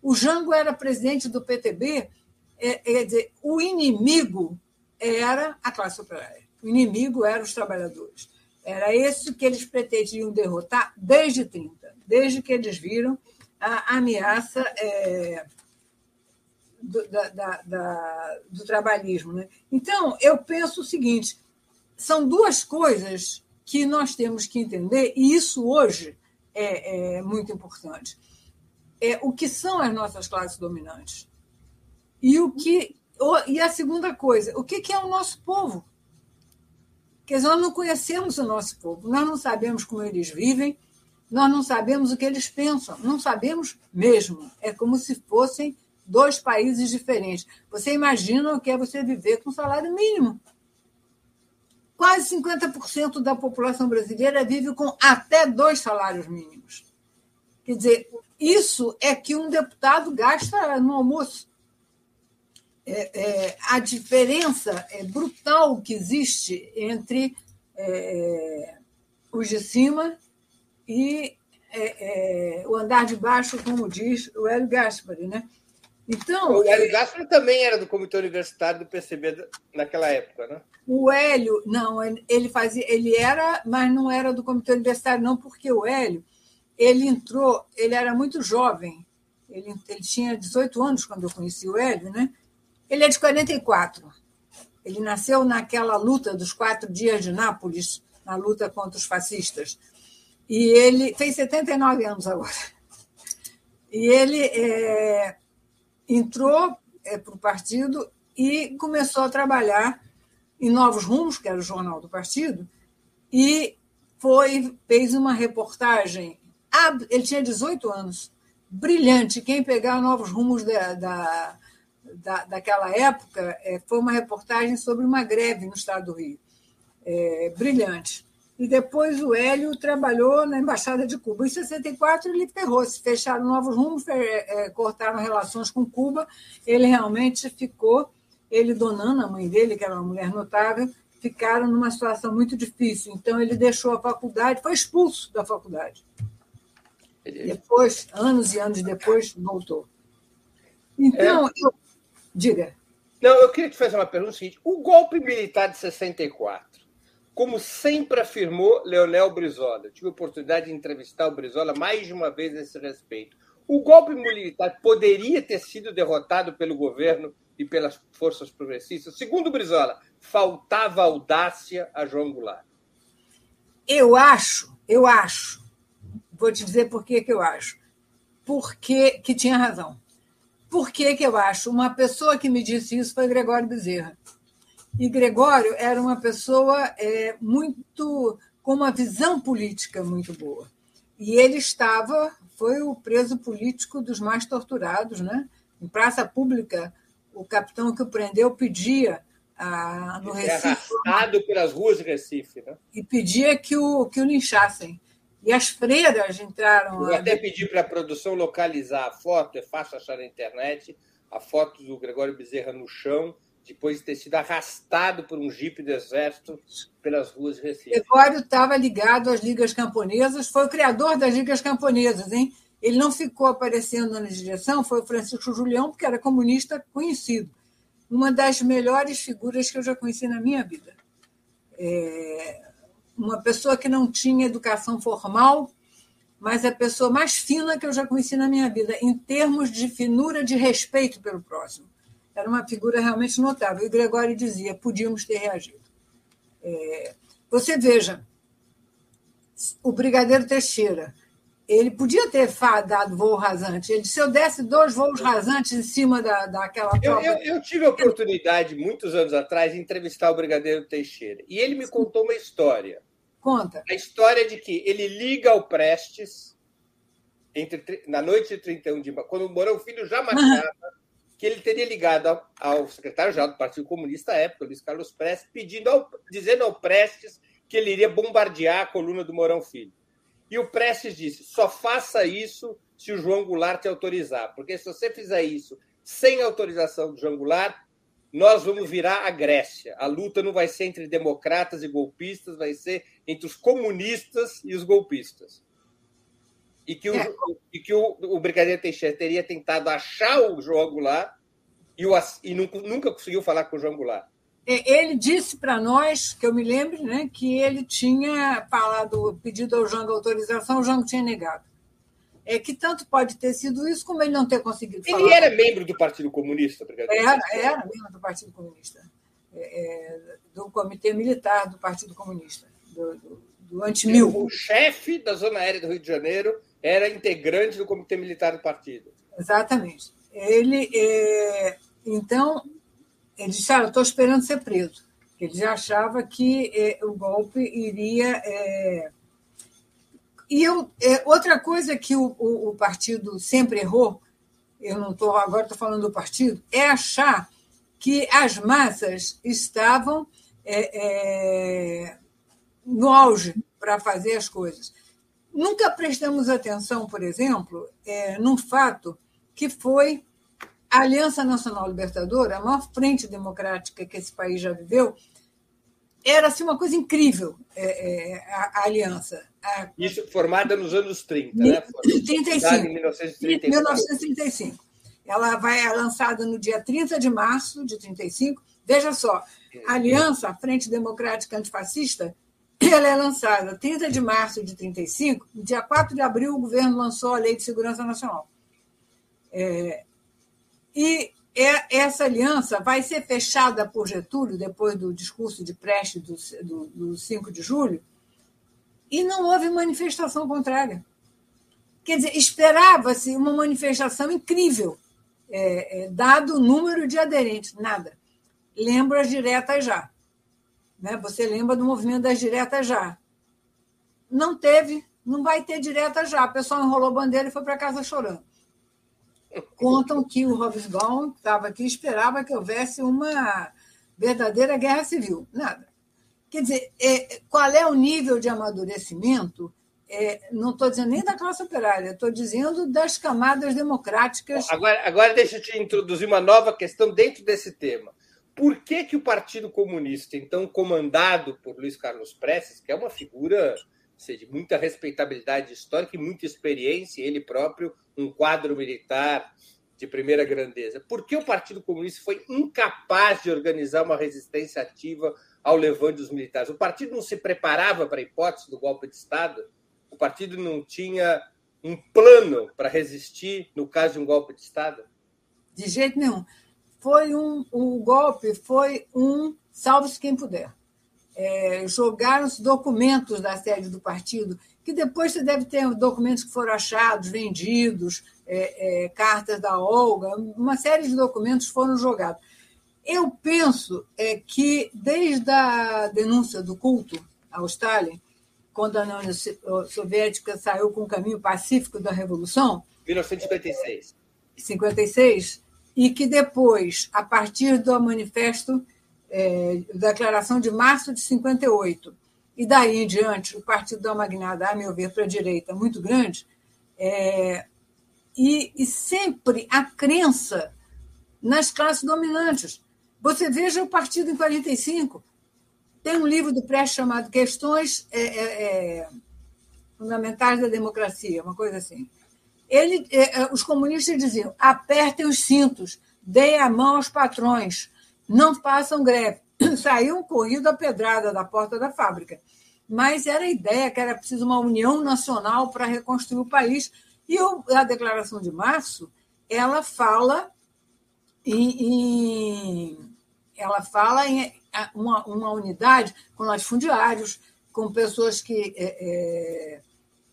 O Jango era presidente do PTB. É, é, quer dizer, o inimigo era a classe operária. O inimigo eram os trabalhadores. Era esse que eles pretendiam derrotar desde 30, desde que eles viram a ameaça é, do, da, da, da, do trabalhismo. Né? Então, eu penso o seguinte: são duas coisas que nós temos que entender, e isso hoje é, é muito importante. É o que são as nossas classes dominantes. E o que e a segunda coisa, o que é o nosso povo? Porque nós não conhecemos o nosso povo, nós não sabemos como eles vivem, nós não sabemos o que eles pensam, não sabemos mesmo. É como se fossem dois países diferentes. Você imagina o que é você viver com salário mínimo. Quase 50% da população brasileira vive com até dois salários mínimos. Quer dizer, isso é que um deputado gasta no almoço é, é, a diferença é brutal que existe entre é, os de cima e é, é, o andar de baixo, como diz o Hélio Gaspari. Né? Então, o Hélio Gaspari também era do Comitê Universitário do PCB naquela época, né? O Hélio, não, ele fazia, ele era, mas não era do Comitê Universitário, não, porque o Hélio ele entrou, ele era muito jovem, ele, ele tinha 18 anos quando eu conheci o Hélio, né? Ele é de 44. Ele nasceu naquela luta dos quatro dias de Nápoles, na luta contra os fascistas. E ele fez 79 anos agora. E ele é, entrou é, para o partido e começou a trabalhar em Novos Rumos, que era o jornal do partido, e foi fez uma reportagem. Ele tinha 18 anos, brilhante. Quem pegar Novos Rumos da, da da, daquela época é, foi uma reportagem sobre uma greve no estado do Rio. É, brilhante. E depois o Hélio trabalhou na Embaixada de Cuba. Em 64 ele ferrou-se, fecharam novos rumos, é, cortaram relações com Cuba. Ele realmente ficou, ele e Donana, a mãe dele, que era uma mulher notável, ficaram numa situação muito difícil. Então ele deixou a faculdade, foi expulso da faculdade. Depois, anos e anos depois, voltou. Então, é. eu, Diga. Não, eu queria te fazer uma pergunta seguinte. O golpe militar de 64, como sempre afirmou Leonel Brizola, eu tive a oportunidade de entrevistar o Brizola mais de uma vez a esse respeito. O golpe militar poderia ter sido derrotado pelo governo e pelas forças progressistas? Segundo Brizola, faltava audácia a João Goulart. Eu acho, eu acho. Vou te dizer por que, que eu acho. Porque que tinha razão. Por que, que eu acho? Uma pessoa que me disse isso foi Gregório Bezerra. E Gregório era uma pessoa é, muito com uma visão política muito boa. E ele estava, foi o preso político dos mais torturados, né? Em praça pública, o capitão que o prendeu pedia a, no Recife. Arrastado pelas ruas de Recife, né? E pedia que o, que o linchassem. E as freiras entraram. Eu até pedi para a produção localizar a foto, é fácil achar na internet, a foto do Gregório Bezerra no chão, depois de ter sido arrastado por um jipe do exército pelas ruas de Recife. Gregório estava ligado às ligas camponesas, foi o criador das ligas camponesas, hein? Ele não ficou aparecendo na direção, foi o Francisco Julião, porque era comunista conhecido. Uma das melhores figuras que eu já conheci na minha vida. É, uma pessoa que não tinha educação formal, mas a pessoa mais fina que eu já conheci na minha vida, em termos de finura de respeito pelo próximo. Era uma figura realmente notável. E Gregório dizia: podíamos ter reagido. É, você veja, o Brigadeiro Teixeira, ele podia ter dado voo rasante. Ele, se eu desse dois voos rasantes em cima da, daquela eu, eu, eu, tive a oportunidade, muitos anos atrás, de entrevistar o Brigadeiro Teixeira. E ele me contou uma história. Conta. A história de que ele liga ao Prestes entre, na noite de 31 de março, quando o Mourão Filho já marchava, que ele teria ligado ao, ao secretário-geral do Partido Comunista à época, Luiz Carlos Prestes, pedindo ao, dizendo ao Prestes que ele iria bombardear a coluna do Mourão Filho. E o Prestes disse: só faça isso se o João Goulart te autorizar, porque se você fizer isso sem autorização do João Goulart, nós vamos virar a Grécia. A luta não vai ser entre democratas e golpistas, vai ser entre os comunistas e os golpistas. E que o, é. e que o, o Brigadeiro Teixeira teria tentado achar o João Goulart e, o, e nunca, nunca conseguiu falar com o João Goulart. É, ele disse para nós, que eu me lembro, né, que ele tinha falado, pedido ao Jango autorização, o Jango tinha negado. É que tanto pode ter sido isso, como ele não ter conseguido ele falar. Ele era membro do Partido Comunista, Era, era membro do Partido Comunista, é, é, do Comitê Militar do Partido Comunista, do, do, do anti-mil. O chefe da Zona Aérea do Rio de Janeiro era integrante do Comitê Militar do Partido. Exatamente. Ele, é, então, ele disse: ah, eu estou esperando ser preso. Ele já achava que é, o golpe iria. É... E eu, é, outra coisa que o, o, o, partido sempre errou, eu não estou agora estou falando do partido, é achar que as massas estavam no auge para fazer as coisas. Nunca prestamos atenção, por exemplo, num fato que foi a Aliança Nacional Libertadora, a maior frente democrática que esse país já viveu, era assim, uma coisa incrível é, é, a, a, aliança. A... Isso formada nos anos 30, né? 35. Em 1935. 1935. Ela vai é lançada no dia 30 de março de 35. Veja só, a Aliança, a Frente Democrática Antifascista, ela é lançada 30 de março de 35. No dia 4 de abril, o governo lançou a Lei de Segurança Nacional. É, e é, essa aliança vai ser fechada por Getúlio, depois do discurso de Prestes do, do, do 5 de julho, e não houve manifestação contrária. Quer dizer, esperava-se uma manifestação incrível, é, é, dado o número de aderentes. Nada. Lembra as diretas já. Né? Você lembra do movimento das diretas já. Não teve, não vai ter direta já. O pessoal enrolou bandeira e foi para casa chorando contam que o Hobsbawm estava aqui esperava que houvesse uma verdadeira guerra civil. Nada. Quer dizer, é, qual é o nível de amadurecimento? É, não estou dizendo nem da classe operária, estou dizendo das camadas democráticas. Agora, agora deixa eu te introduzir uma nova questão dentro desse tema. Por que, que o Partido Comunista, então comandado por Luiz Carlos Prestes, que é uma figura de muita respeitabilidade histórica e muita experiência, ele próprio um quadro militar de primeira grandeza. Por que o Partido Comunista foi incapaz de organizar uma resistência ativa ao levante dos militares? O partido não se preparava para a hipótese do golpe de Estado? O partido não tinha um plano para resistir no caso de um golpe de Estado? De jeito nenhum. Foi um, o golpe foi um salve-se quem puder. É, jogaram os documentos da sede do partido que depois você deve ter documentos que foram achados, vendidos, é, é, cartas da Olga, uma série de documentos foram jogados. Eu penso é, que, desde a denúncia do culto ao Stalin, quando a União Soviética saiu com o caminho pacífico da Revolução. 1956. 56, e que depois, a partir do manifesto, é, Declaração de Março de 58, e daí em diante o partido dá uma guinada, a meu ver, para a direita muito grande, é, e, e, sempre a crença nas classes dominantes. Você veja o partido em 45. Tem um livro do Prestes chamado Questões é, é, é, Fundamentais da Democracia, uma coisa assim. Ele, é, é, os comunistas diziam: apertem os cintos, deem a mão aos patrões, não façam greve. saíam corrido a pedrada da porta da fábrica. Mas era a ideia que era preciso uma união nacional para reconstruir o país. E a Declaração de Março, ela fala em, em ela fala em uma, uma, unidade com latifundiários, com pessoas que, é, é,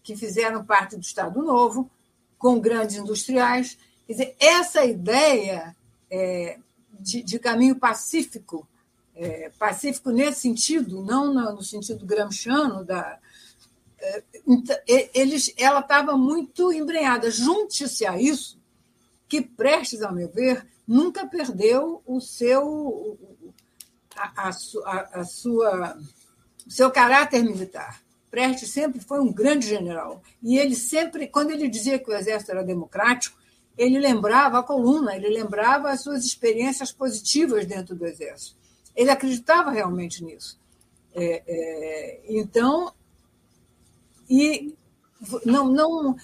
que fizeram parte do Estado Novo, com grandes industriais. Quer dizer, essa ideia é, de, de caminho pacífico é, pacífico nesse sentido, não no sentido gramsciano da é, então, eles, ela estava muito embrenhada. Junte-se a isso que Prestes, ao meu ver, nunca perdeu o seu a, a, a, a sua o seu caráter militar. Prestes sempre foi um grande general. E ele sempre, quando ele dizia que o exército era democrático, ele lembrava a coluna, ele lembrava as suas experiências positivas dentro do exército. Ele acreditava realmente nisso. É, é, então, e não, não,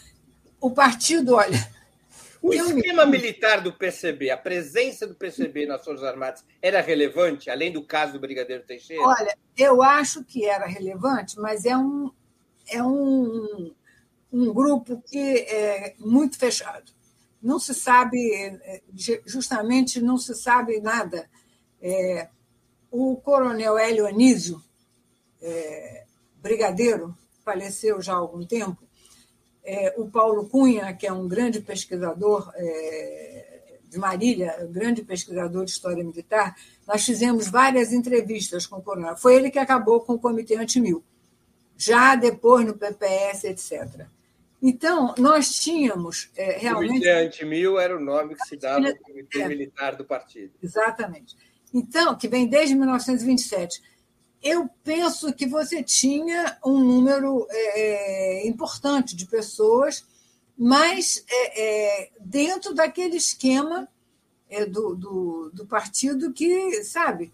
o partido, olha, o esquema militar do PCB, a presença do PCB nas Forças Armadas era relevante, além do caso do Brigadeiro Teixeira? Olha, eu acho que era relevante, mas é um, é um, um grupo que é muito fechado. Não se sabe, é, justamente não se sabe nada. É, o coronel Hélio Anísio, é, brigadeiro, faleceu já há algum tempo, é, o Paulo Cunha, que é um grande pesquisador é, de Marília, grande pesquisador de história militar, nós fizemos várias entrevistas com o coronel. Foi ele que acabou com o Comitê Antimil, já depois no PPS, etc. Então, nós tínhamos é, realmente. O Comitê Antimil era o nome que se dava ao Comitê é. Militar do partido. Exatamente. Então, que vem desde 1927 eu penso que você tinha um número é, é, importante de pessoas, mas é, é, dentro daquele esquema do, do, do, partido que, sabe,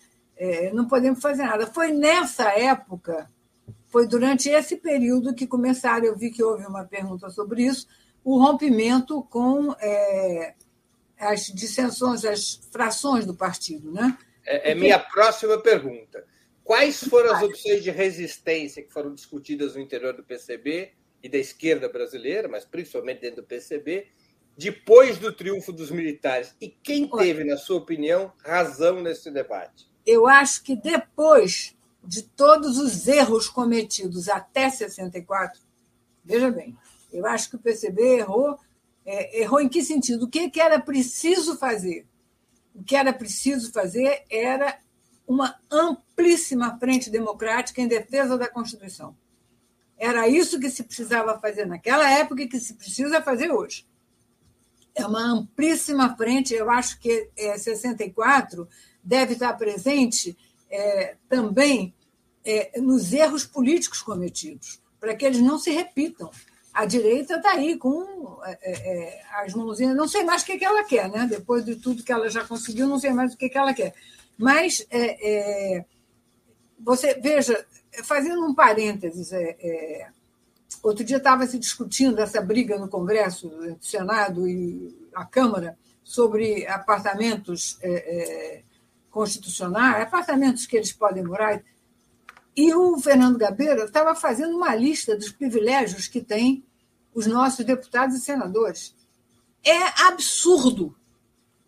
não podemos fazer nada. Foi nessa época, foi durante esse período que começaram, eu vi que houve uma pergunta sobre isso, o rompimento com as dissensões, as frações do partido. Né? É, é minha próxima pergunta. Quais foram as opções de resistência que foram discutidas no interior do PCB e da esquerda brasileira, mas principalmente dentro do PCB, depois do triunfo dos militares? E quem teve, na sua opinião, razão nesse debate? Eu acho que depois de todos os erros cometidos até 64, veja bem, eu acho que o PCB errou. É, errou em que sentido? O que, que era preciso fazer? O que era preciso fazer era uma amplíssima frente democrática em defesa da Constituição. Era isso que se precisava fazer naquela época e que se precisa fazer hoje. É uma amplíssima frente, eu acho que é, 64 deve estar presente é, também é, nos erros políticos cometidos, para que eles não se repitam. A direita está aí com é, é, é, as mãozinhas, não sei mais o que, que ela quer, né? depois de tudo que ela já conseguiu, não sei mais o que, que ela quer mas é, você veja, fazendo um parênteses, outro dia estava se discutindo essa briga no Congresso, no Senado e a Câmara sobre apartamentos é, constitucionais, apartamentos que eles podem morar. E o Fernando Gabeira estava fazendo uma lista dos privilégios que têm os nossos deputados e senadores. É absurdo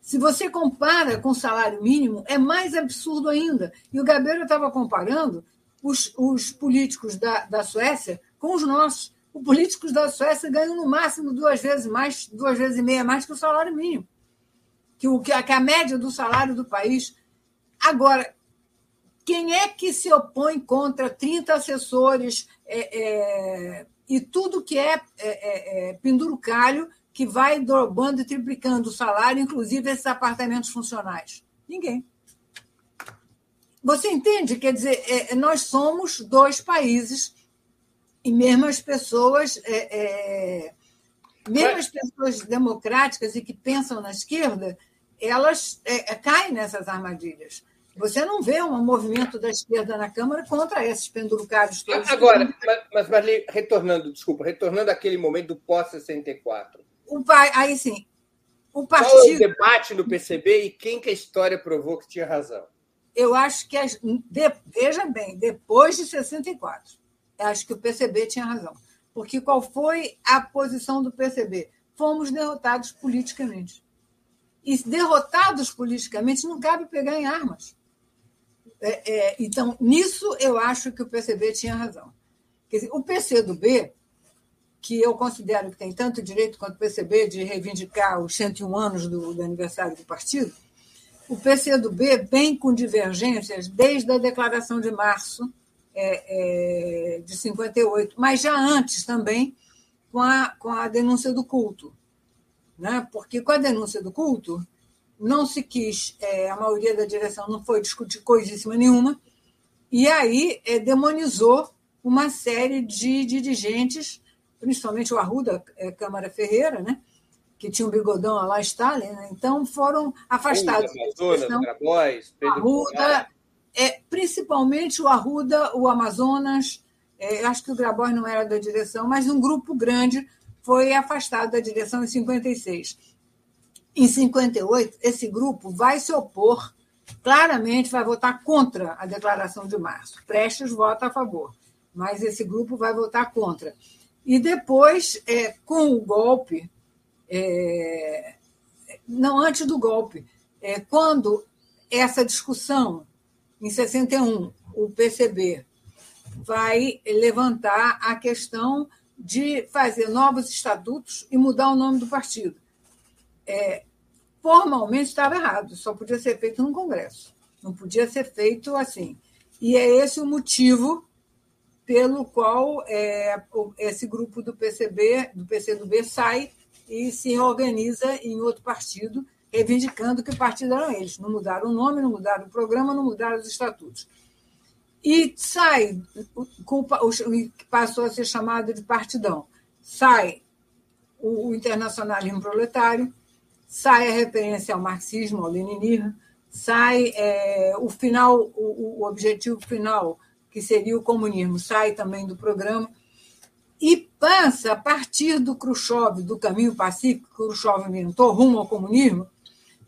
se você compara com o salário mínimo, é mais absurdo ainda. E o Gabeira estava comparando os, os políticos da, da Suécia com os nossos. Os políticos da Suécia ganham no máximo duas vezes mais, duas vezes e meia mais que o salário mínimo, que, o, que, a, que a média do salário do país. Agora, quem é que se opõe contra 30 assessores é, é, e tudo que é, é, é pendurucalho que vai dobrando e triplicando o salário, inclusive esses apartamentos funcionais? Ninguém. Você entende? Quer dizer, é, é, nós somos dois países e mesmo as pessoas, é, é, mesmo as pessoas democráticas e que pensam na esquerda, elas é, é, caem nessas armadilhas. Você não vê um movimento da esquerda na Câmara contra esses pendurucados todos. Agora, mas, mas retornando, desculpa, retornando àquele momento do pós-64, o, aí sim, o partido. Qual é o debate no PCB e quem que a história provou que tinha razão? Eu acho que, as, veja bem, depois de 64, acho que o PCB tinha razão. Porque qual foi a posição do PCB? Fomos derrotados politicamente. E derrotados politicamente não cabe pegar em armas. É, é, então, nisso eu acho que o PCB tinha razão. Quer dizer, o PCdoB que eu considero que tem tanto direito quanto o PCB de reivindicar os 101 anos do, do aniversário do partido, o PCdoB vem com divergências desde a declaração de março é, é, de 58, mas já antes também com a, com a denúncia do culto. né? porque com a denúncia do culto não se quis, é, a maioria da direção não foi discutir coisíssima nenhuma, e aí é, demonizou uma série de dirigentes, principalmente o Arruda é, Câmara Ferreira, né? que tinha um bigodão lá Stalin, né? então foram afastados. Amazonas, Grabois, Pedro Arruda, é, principalmente o Arruda, o Amazonas, é, acho que o Grabois não era da direção, mas um grupo grande foi afastado da direção em 56. Em 58, esse grupo vai se opor, claramente vai votar contra a declaração de março. Prestes vota a favor, mas esse grupo vai votar contra. E depois, é, com o golpe, é, não antes do golpe, é, quando essa discussão, em 61, o PCB vai levantar a questão de fazer novos estatutos e mudar o nome do partido. É, formalmente estava errado, só podia ser feito no Congresso, não podia ser feito assim. E é esse o motivo pelo qual é, esse grupo do PCB, do PCdoB, sai e se reorganiza em outro partido, reivindicando que partido eram eles. Não mudaram o nome, não mudaram o programa, não mudaram os estatutos. E sai, passou a ser chamado de partidão. Sai o, o internacionalismo proletário, sai a referência ao marxismo, ao leninismo, sai é, o final, o, o objetivo final, que seria o comunismo, sai também do programa. E passa, a partir do Khrushchev, do caminho pacífico que Khrushchev inventou, rumo ao comunismo,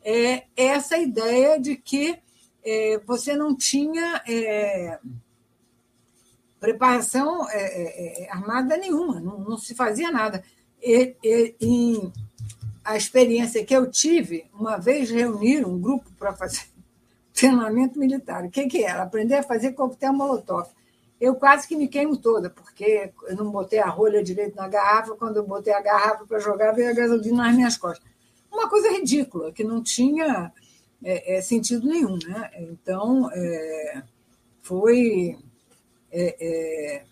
é essa ideia de que é, você não tinha é, preparação é, é, é armada nenhuma, não, não, se fazia nada. E, e, e, a experiência que eu tive, uma vez reuniram um grupo para fazer treinamento militar. O que, que era? Aprender a fazer coquetel molotov eu quase que me queimo toda, porque eu não botei a rolha direito na garrafa, quando eu botei a garrafa para jogar, veio a gasolina nas minhas costas. Uma coisa ridícula, que não tinha é, é, sentido nenhum. Né? Então, é, foi. É, é,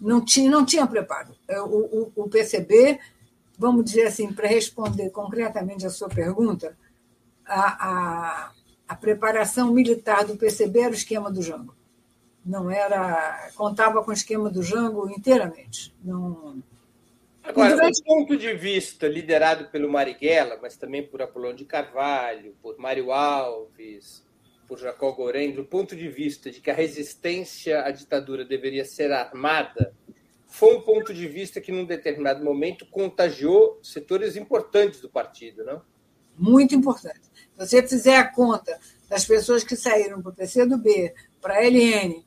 não, tinha, não tinha preparo. É, o, o, o PCB, vamos dizer assim, para responder concretamente a sua pergunta, a, a, a preparação militar do PCB era o esquema do Jango não era contava com o esquema do Jango inteiramente. Não... Agora, durante... ponto de vista liderado pelo Marighella, mas também por Apolônio de Carvalho, por Mário Alves, por Jacó Goren, do ponto de vista de que a resistência à ditadura deveria ser armada, foi um ponto de vista que, num determinado momento, contagiou setores importantes do partido, não? Muito importante. Se você fizer a conta das pessoas que saíram para o PCdoB, para a LN,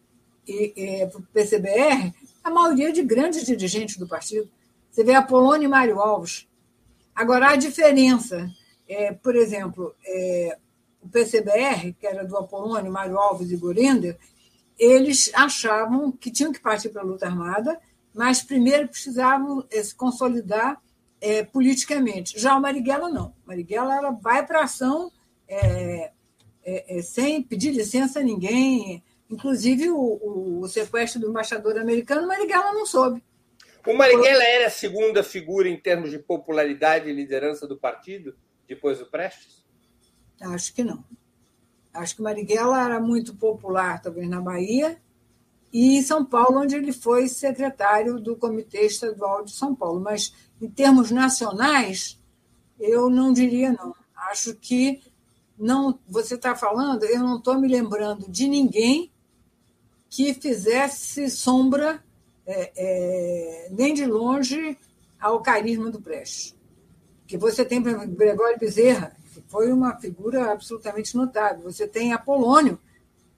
e, e para o PCBR, a maioria de grandes dirigentes do partido. Você vê Apolônio e Mário Alves. Agora, a diferença, é, por exemplo, é, o PCBR, que era do Apolônio, Mário Alves e Gorender, eles achavam que tinham que partir para a luta armada, mas primeiro precisavam é, se consolidar é, politicamente. Já o Marighella não. O Marighella ela vai para ação é, é, sem pedir licença a ninguém, Inclusive, o, o sequestro do embaixador americano, Marighella não soube. O Marighella era a segunda figura em termos de popularidade e liderança do partido, depois do Prestes? Acho que não. Acho que Marighella era muito popular, talvez, na Bahia, e em São Paulo, onde ele foi secretário do Comitê Estadual de São Paulo. Mas, em termos nacionais, eu não diria não. Acho que não. Você está falando, eu não estou me lembrando de ninguém que fizesse sombra é, é, nem de longe ao carisma do Prestes. Que você tem, Gregório Bezerra, que foi uma figura absolutamente notável. Você tem Apolônio,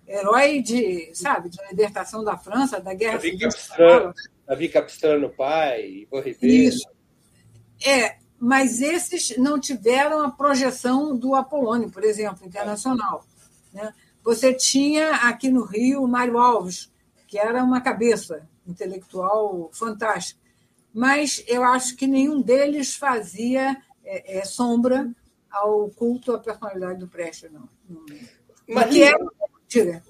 herói de, sabe, de libertação da França, da Guerra Davi Capistrano, Davi Capistrano, pai, Ribeiro. Isso. É, mas esses não tiveram a projeção do Apolônio, por exemplo, internacional. Né? Você tinha aqui no Rio o Mário Alves, que era uma cabeça intelectual fantástica. Mas eu acho que nenhum deles fazia é, é, sombra ao culto à personalidade do Prestes, não. Mas que era. Diga.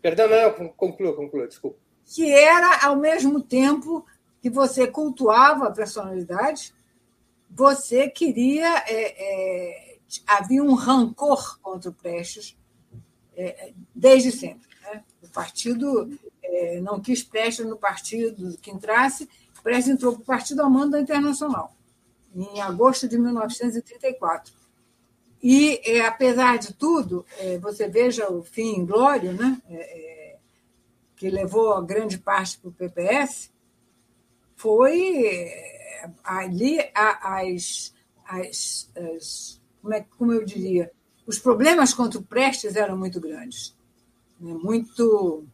Perdão, não, conclua, conclua, desculpa. Que era, ao mesmo tempo que você cultuava a personalidade, você queria. É, é, havia um rancor contra o Prestes é, desde sempre. Né? O partido é, não quis Prestes no partido que entrasse, Prestes entrou para o Partido Amanda Internacional, em agosto de 1934. E, é, apesar de tudo, é, você veja o fim em glória, né? É, que levou a grande parte para o PPS, foi ali as, as, as como, é, como eu diria, os problemas contra o Prestes eram muito grandes, né? muito,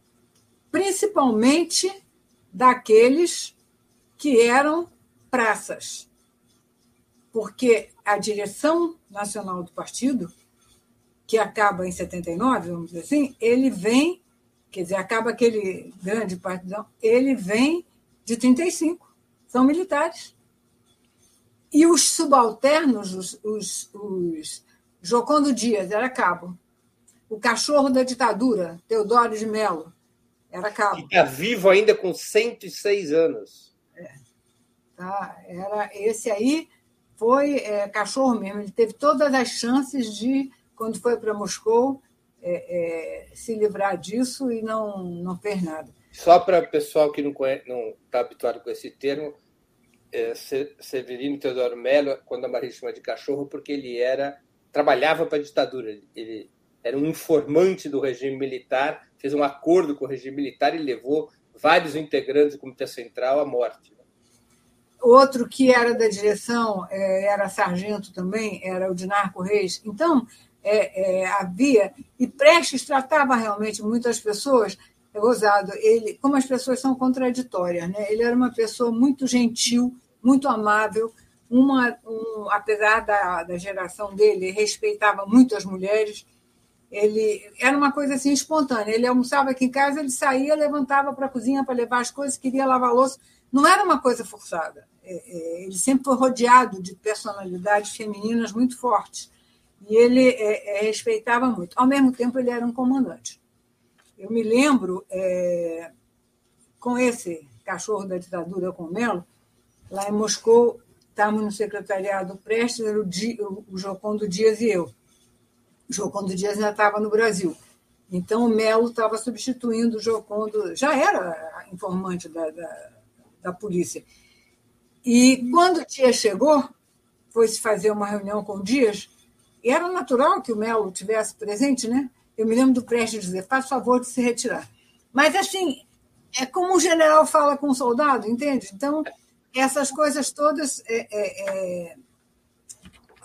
principalmente daqueles que eram praças, porque a direção nacional do partido, que acaba em 79, vamos dizer assim, ele vem, quer dizer, acaba aquele grande partidão, ele vem de 35, são militares. E os subalternos, os, os, os Jocondo Dias, era cabo. O cachorro da ditadura, Teodoro de Mello, era cabo. está vivo ainda com 106 anos. É. Tá, era esse aí foi é, cachorro mesmo. Ele teve todas as chances de, quando foi para Moscou, é, é, se livrar disso e não, não fez nada. Só para o pessoal que não está habituado com esse termo, é, Severino Teodoro Mello, quando a Maria chama de cachorro, porque ele era trabalhava para a ditadura. Ele era um informante do regime militar, fez um acordo com o regime militar e levou vários integrantes do Comitê Central à morte. Outro que era da direção, é, era sargento também, era o Dinarco Reis. Então, é, é, havia, e Prestes tratava realmente muitas pessoas, é gozado, ele, como as pessoas são contraditórias, né? ele era uma pessoa muito gentil, muito amável, uma, um, apesar da, da geração dele, respeitava muito as mulheres, ele era uma coisa assim espontânea. Ele almoçava aqui em casa, ele saía, levantava para a cozinha para levar as coisas, queria lavar louça. Não era uma coisa forçada. É, é, ele sempre foi rodeado de personalidades femininas muito fortes. E ele é, respeitava muito. Ao mesmo tempo, ele era um comandante. Eu me lembro, é, com esse cachorro da ditadura com Melo, lá em Moscou, estávamos no secretariado Prestes, era o, Di, o Jocondo Dias e eu. O Jocondo Dias ainda estava no Brasil. Então, o Melo estava substituindo o Jocondo, já era informante da, da, da polícia. E quando o Dias chegou, foi se fazer uma reunião com o Dias, e era natural que o Melo tivesse presente, né? Eu me lembro do Prestes dizer, faz favor de se retirar. Mas, assim, é como um general fala com um soldado, entende? Então, essas coisas todas é, é, é,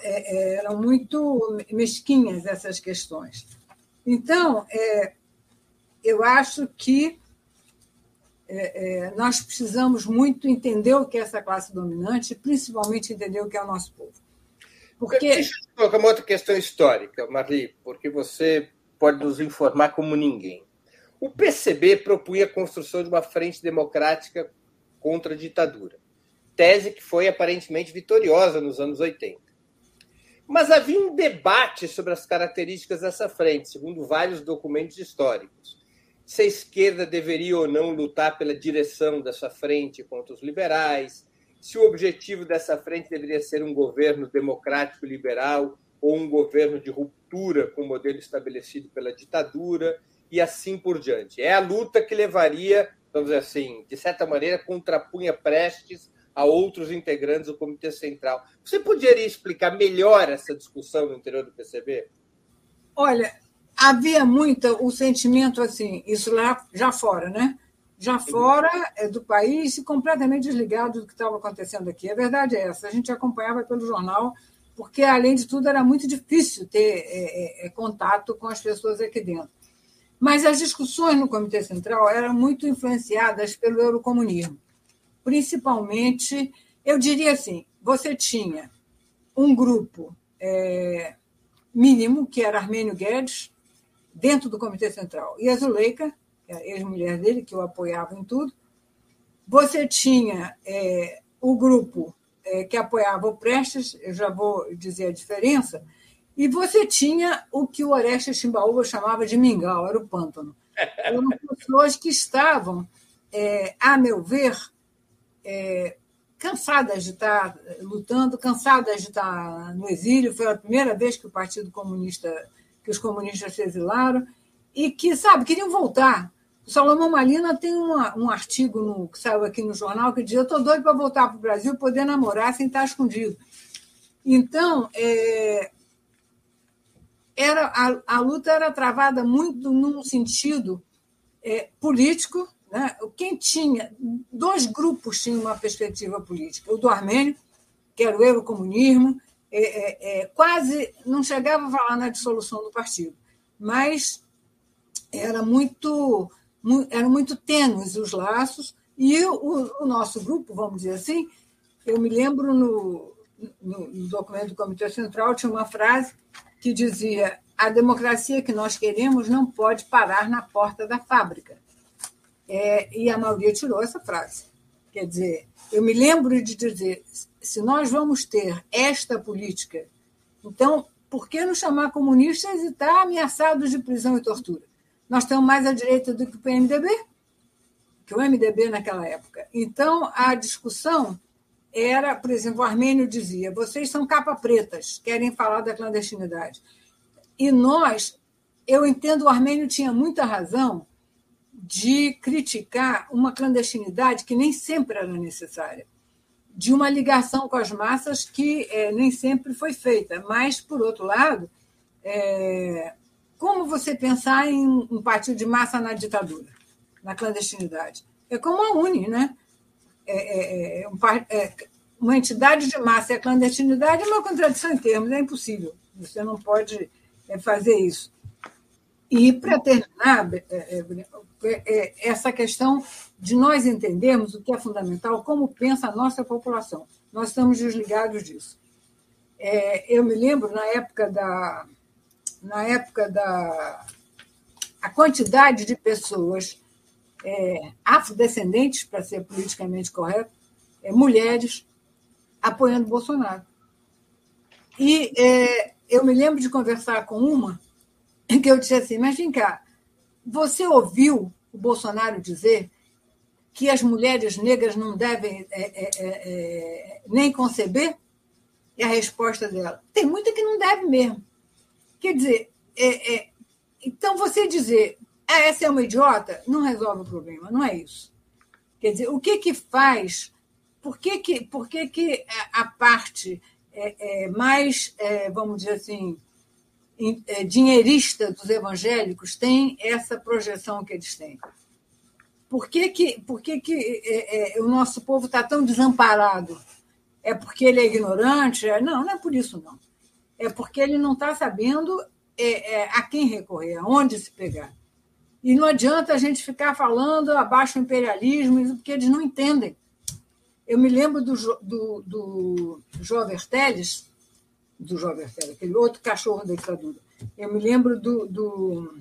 é eram muito mesquinhas, essas questões. Então, é, eu acho que nós precisamos muito entender o que é essa classe dominante, principalmente entender o que é o nosso povo. Porque... Deixa eu colocar uma outra questão histórica, Marli, porque você pode nos informar como ninguém. O PCB propunha a construção de uma frente democrática contra a ditadura tese que foi aparentemente vitoriosa nos anos 80. Mas havia um debate sobre as características dessa frente, segundo vários documentos históricos. Se a esquerda deveria ou não lutar pela direção dessa frente contra os liberais, se o objetivo dessa frente deveria ser um governo democrático liberal ou um governo de ruptura com o modelo estabelecido pela ditadura, e assim por diante. É a luta que levaria, vamos dizer assim, de certa maneira, contrapunha Prestes a outros integrantes do Comitê Central. Você poderia explicar melhor essa discussão no interior do PCB? Olha, havia muito o sentimento assim, isso lá já fora, né? Já fora é, do país e completamente desligado do que estava acontecendo aqui. A verdade é essa, a gente acompanhava pelo jornal, porque, além de tudo, era muito difícil ter é, é, contato com as pessoas aqui dentro. Mas as discussões no Comitê Central eram muito influenciadas pelo eurocomunismo principalmente, eu diria assim, você tinha um grupo é, mínimo, que era Armênio Guedes, dentro do Comitê Central, e a Zuleika, a ex-mulher dele, que o apoiava em tudo. Você tinha é, o grupo é, que apoiava o Prestes, eu já vou dizer a diferença, e você tinha o que o Orestes Chimbaúba chamava de mingau, era o pântano. Eram pessoas que estavam, é, a meu ver, é, cansadas de estar lutando, cansadas de estar no exílio. Foi a primeira vez que o Partido Comunista, que os comunistas se exilaram, e que, sabe, queriam voltar. O Salomão Malina tem uma, um artigo no, que saiu aqui no jornal que diz: Eu estou doido para voltar para o Brasil, poder namorar sem estar escondido. Então, é, era, a, a, luta era travada muito num sentido é, político. Né? Quem tinha. Dois grupos tinham uma perspectiva política: o do armênio, que era o eurocomunismo, é, é, é quase não chegava a falar na dissolução do partido, mas era muito, muito eram muito tênues os laços, e o, o, nosso grupo, vamos dizer assim, eu me lembro no, no, no documento do Comitê Central, tinha uma frase que dizia: a democracia que nós queremos não pode parar na porta da fábrica. É, e a maioria tirou essa frase. Quer dizer, eu me lembro de dizer: se nós vamos ter esta política, então por que nos chamar comunistas e estar ameaçados de prisão e tortura? Nós estamos mais à direita do que o PMDB, que o MDB naquela época. Então, a discussão era, por exemplo, o Armênio dizia: vocês são capa pretas, querem falar da clandestinidade. E nós, eu entendo, o Armênio tinha muita razão de criticar uma clandestinidade que nem sempre era necessária, de uma ligação com as massas que é, nem sempre foi feita. Mas, por outro lado, é, como você pensar em um partido de massa na ditadura, na clandestinidade? É como a UNE, né? É, é, é, um, é, uma entidade de massa e a clandestinidade é uma contradição em termos, é impossível. Você não pode fazer isso. E, para terminar, essa questão de nós entendermos o que é fundamental, como pensa a nossa população. Nós estamos desligados disso. eu me lembro, na época da. Na época da. A quantidade de pessoas é, afrodescendentes, para ser politicamente correto, é, mulheres, apoiando Bolsonaro. E é, eu me lembro de conversar com uma que eu disse assim: Mas vem cá, você ouviu o Bolsonaro dizer que as mulheres negras não devem é, é, é, é nem conceber? E a resposta dela: tem muita que não deve mesmo. Quer dizer, é, é, então você dizer ah, essa é uma idiota, não resolve o problema, não é isso. Quer dizer, o que que faz, por que que, por que, que a parte é, é, mais, é, vamos dizer assim, é, dinheirista dos evangélicos tem essa projeção que eles têm? Por que, que, por que, que é, é, o nosso povo está tão desamparado? É porque ele é ignorante? Não, não é por isso, não. É porque ele não está sabendo a quem recorrer, aonde se pegar. E não adianta a gente ficar falando abaixo o imperialismo, porque eles não entendem. Eu me lembro do, do, do Verteles, do João Verteles, aquele outro cachorro da ditadura. Eu me lembro do, do.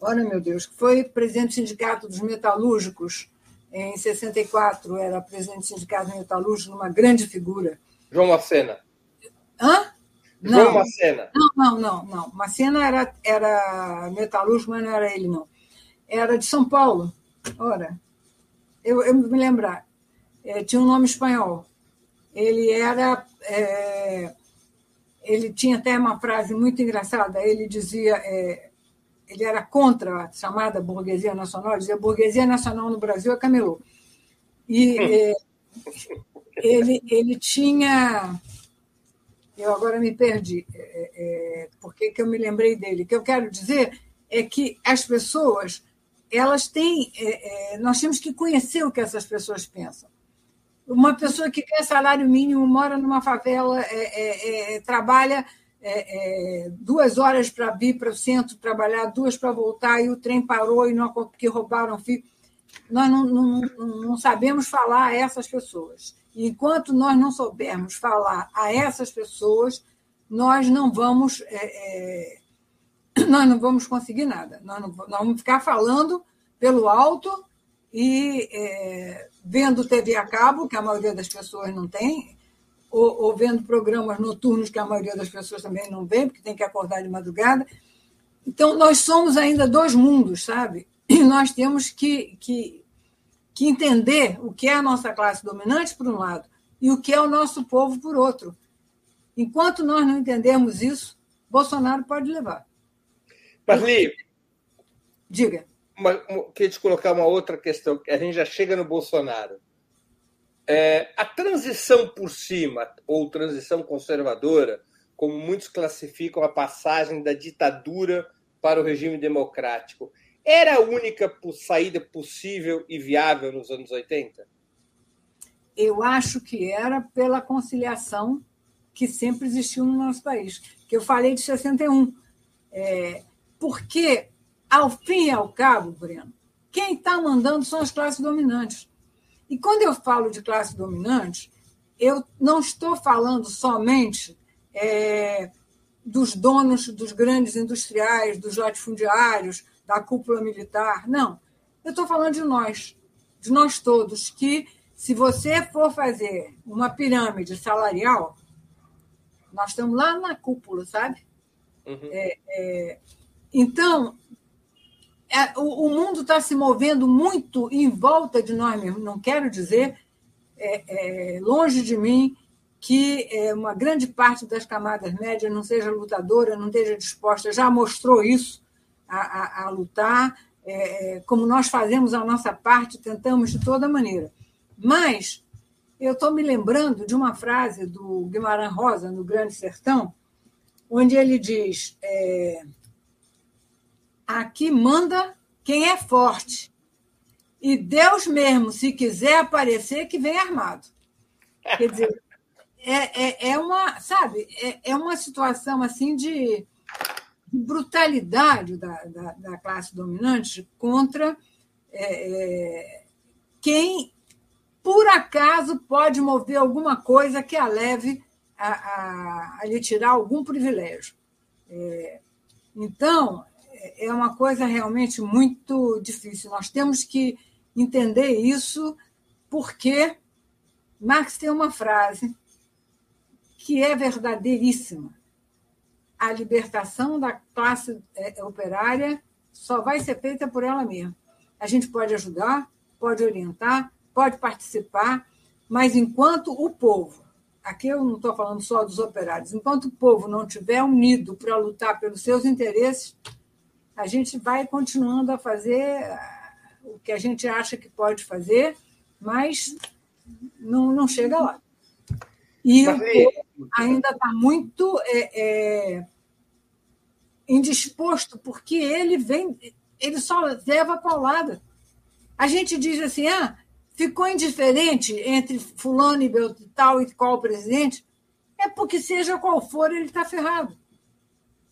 Olha, meu Deus, que foi presidente do Sindicato dos Metalúrgicos em 64, era presidente do Sindicato Metalúrgico, uma grande figura. João Macena. Hã? Não, João Macena. Não, não, não, não. Macena era, era metalúrgico, mas não era ele, não. Era de São Paulo. Ora, eu, eu me lembrar. É, tinha um nome espanhol. Ele era. É, ele tinha até uma frase muito engraçada. Ele dizia. É, ele era contra a chamada burguesia nacional, ele dizia burguesia nacional no Brasil é camelô. E é, ele, ele tinha eu agora me perdi. É, é, é, por que, que eu me lembrei dele? O que eu quero dizer é que as pessoas, elas têm. É, é, nós temos que conhecer o que essas pessoas pensam. Uma pessoa que ganha salário mínimo, mora numa favela, é, trabalha duas horas para vir para o centro trabalhar, duas para voltar, e o trem parou e não, porque roubaram fio. Nós não, não, não sabemos falar a essas pessoas enquanto nós não soubermos falar a essas pessoas, nós não vamos, é, é, nós não vamos conseguir nada. Nós, não, nós, vamos ficar falando pelo alto e é, vendo TV a cabo, que a maioria das pessoas não tem, ou, ou, vendo programas noturnos que a maioria das pessoas também não vê, porque tem que acordar de madrugada. Então, nós somos ainda dois mundos, sabe? E nós temos que, que que entender o que é a nossa classe dominante, por um lado, e o que é o nosso povo, por outro. Enquanto nós não entendermos isso, Bolsonaro pode levar. Marli, diga. Uma, queria te colocar uma outra questão, a gente já chega no Bolsonaro. É, a transição por cima, ou transição conservadora, como muitos classificam a passagem da ditadura para o regime democrático, era a única saída possível e viável nos anos 80? Eu acho que era pela conciliação que sempre existiu no nosso país. Que eu falei de 61. É, porque, ao fim e ao cabo, Breno, quem está mandando são as classes dominantes. E quando eu falo de classe dominante, eu não estou falando somente é, dos donos dos grandes industriais, dos latifundiários, da cúpula militar. Não. Eu estou falando de nós, de nós todos, que se você for fazer uma pirâmide salarial, nós estamos lá na cúpula, sabe? Uhum. É, é, então, é, o, o, mundo está se movendo muito em volta de nós mesmos. Não quero dizer, é, é, longe de mim, que é, uma grande parte das camadas médias não seja lutadora, não esteja disposta, já mostrou isso a, a, a lutar, é, é, como nós fazemos a nossa parte, tentamos de toda maneira. Mas eu estou me lembrando de uma frase do Guimarães Rosa, no Grande Sertão, onde ele diz: é, aqui manda quem é forte. E Deus mesmo, se quiser aparecer, que vem armado. Quer dizer, é, é, é uma, sabe, é, é uma situação assim de brutalidade da, da, da classe dominante contra é, é, quem, por acaso, pode mover alguma coisa que a leve a, a, a lhe tirar algum privilégio. É, então, é uma coisa realmente muito difícil. Nós temos que entender isso porque Marx tem uma frase que é verdadeiríssima a libertação da classe é, operária só vai ser feita por ela mesma. A gente pode ajudar, pode orientar, pode participar, mas enquanto o povo, aqui eu não estou falando só dos operários, enquanto o povo não estiver unido para lutar pelos seus interesses, a gente vai continuando a fazer ah, o que a gente acha que pode fazer, mas não, não chega lá. E o povo ainda está muito é, é, indisposto, porque ele vem, ele só leva paulada. A gente diz assim, ah, ficou indiferente entre fulano e tal e qual presidente, é porque seja qual for, ele está ferrado.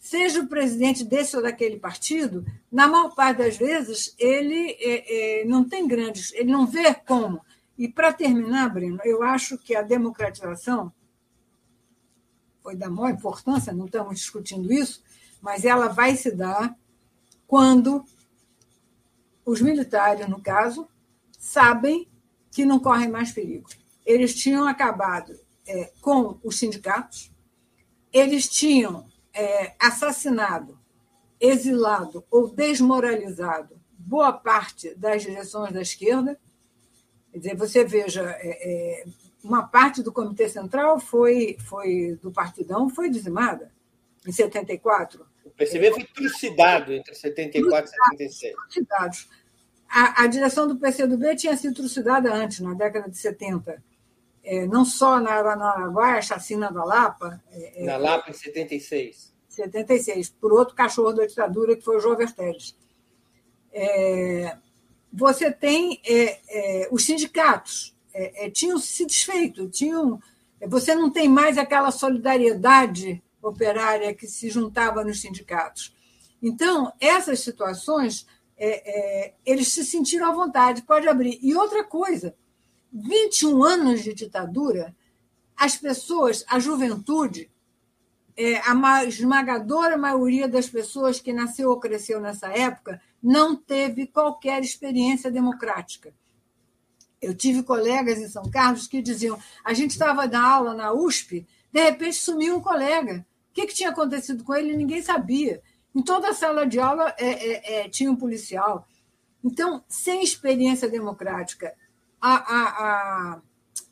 Seja o presidente desse ou daquele partido, na maior parte das vezes, ele é, é, não tem grandes, ele não vê como e para terminar, Breno, eu acho que a democratização foi da maior importância, não estamos discutindo isso, mas ela vai se dar quando os militares, no caso, sabem que não correm mais perigo. Eles tinham acabado é, com os sindicatos, eles tinham é, assassinado, exilado ou desmoralizado boa parte das direções da esquerda, Quer dizer, você veja, é, é, uma parte do Comitê Central foi, foi do Partidão foi dizimada em 74. O PCB foi trucidado entre 74 e 76. Trucidados. A, a direção do PCdoB tinha sido trucidada antes, na década de 70. É, não só na Aranaguá, a chacina da Lapa. É, é na Lapa, em 76. 76, por outro cachorro da ditadura, que foi o João Vertelles. É, você tem é, os sindicatos tinham se desfeito, tinham, você não tem mais aquela solidariedade operária que se juntava nos sindicatos. Então, essas situações, eles se sentiram à vontade, pode abrir. E outra coisa, 21 anos de ditadura, as pessoas, a juventude, é, a esmagadora maioria das pessoas que nasceu ou cresceu nessa época não teve qualquer experiência democrática. Eu tive colegas em São Carlos que diziam: a gente estava na aula na USP, de repente sumiu um colega. O que, que tinha acontecido com ele? Ninguém sabia. Em toda a sala de aula é, é, é, tinha um policial. Então, sem experiência democrática, a, a, a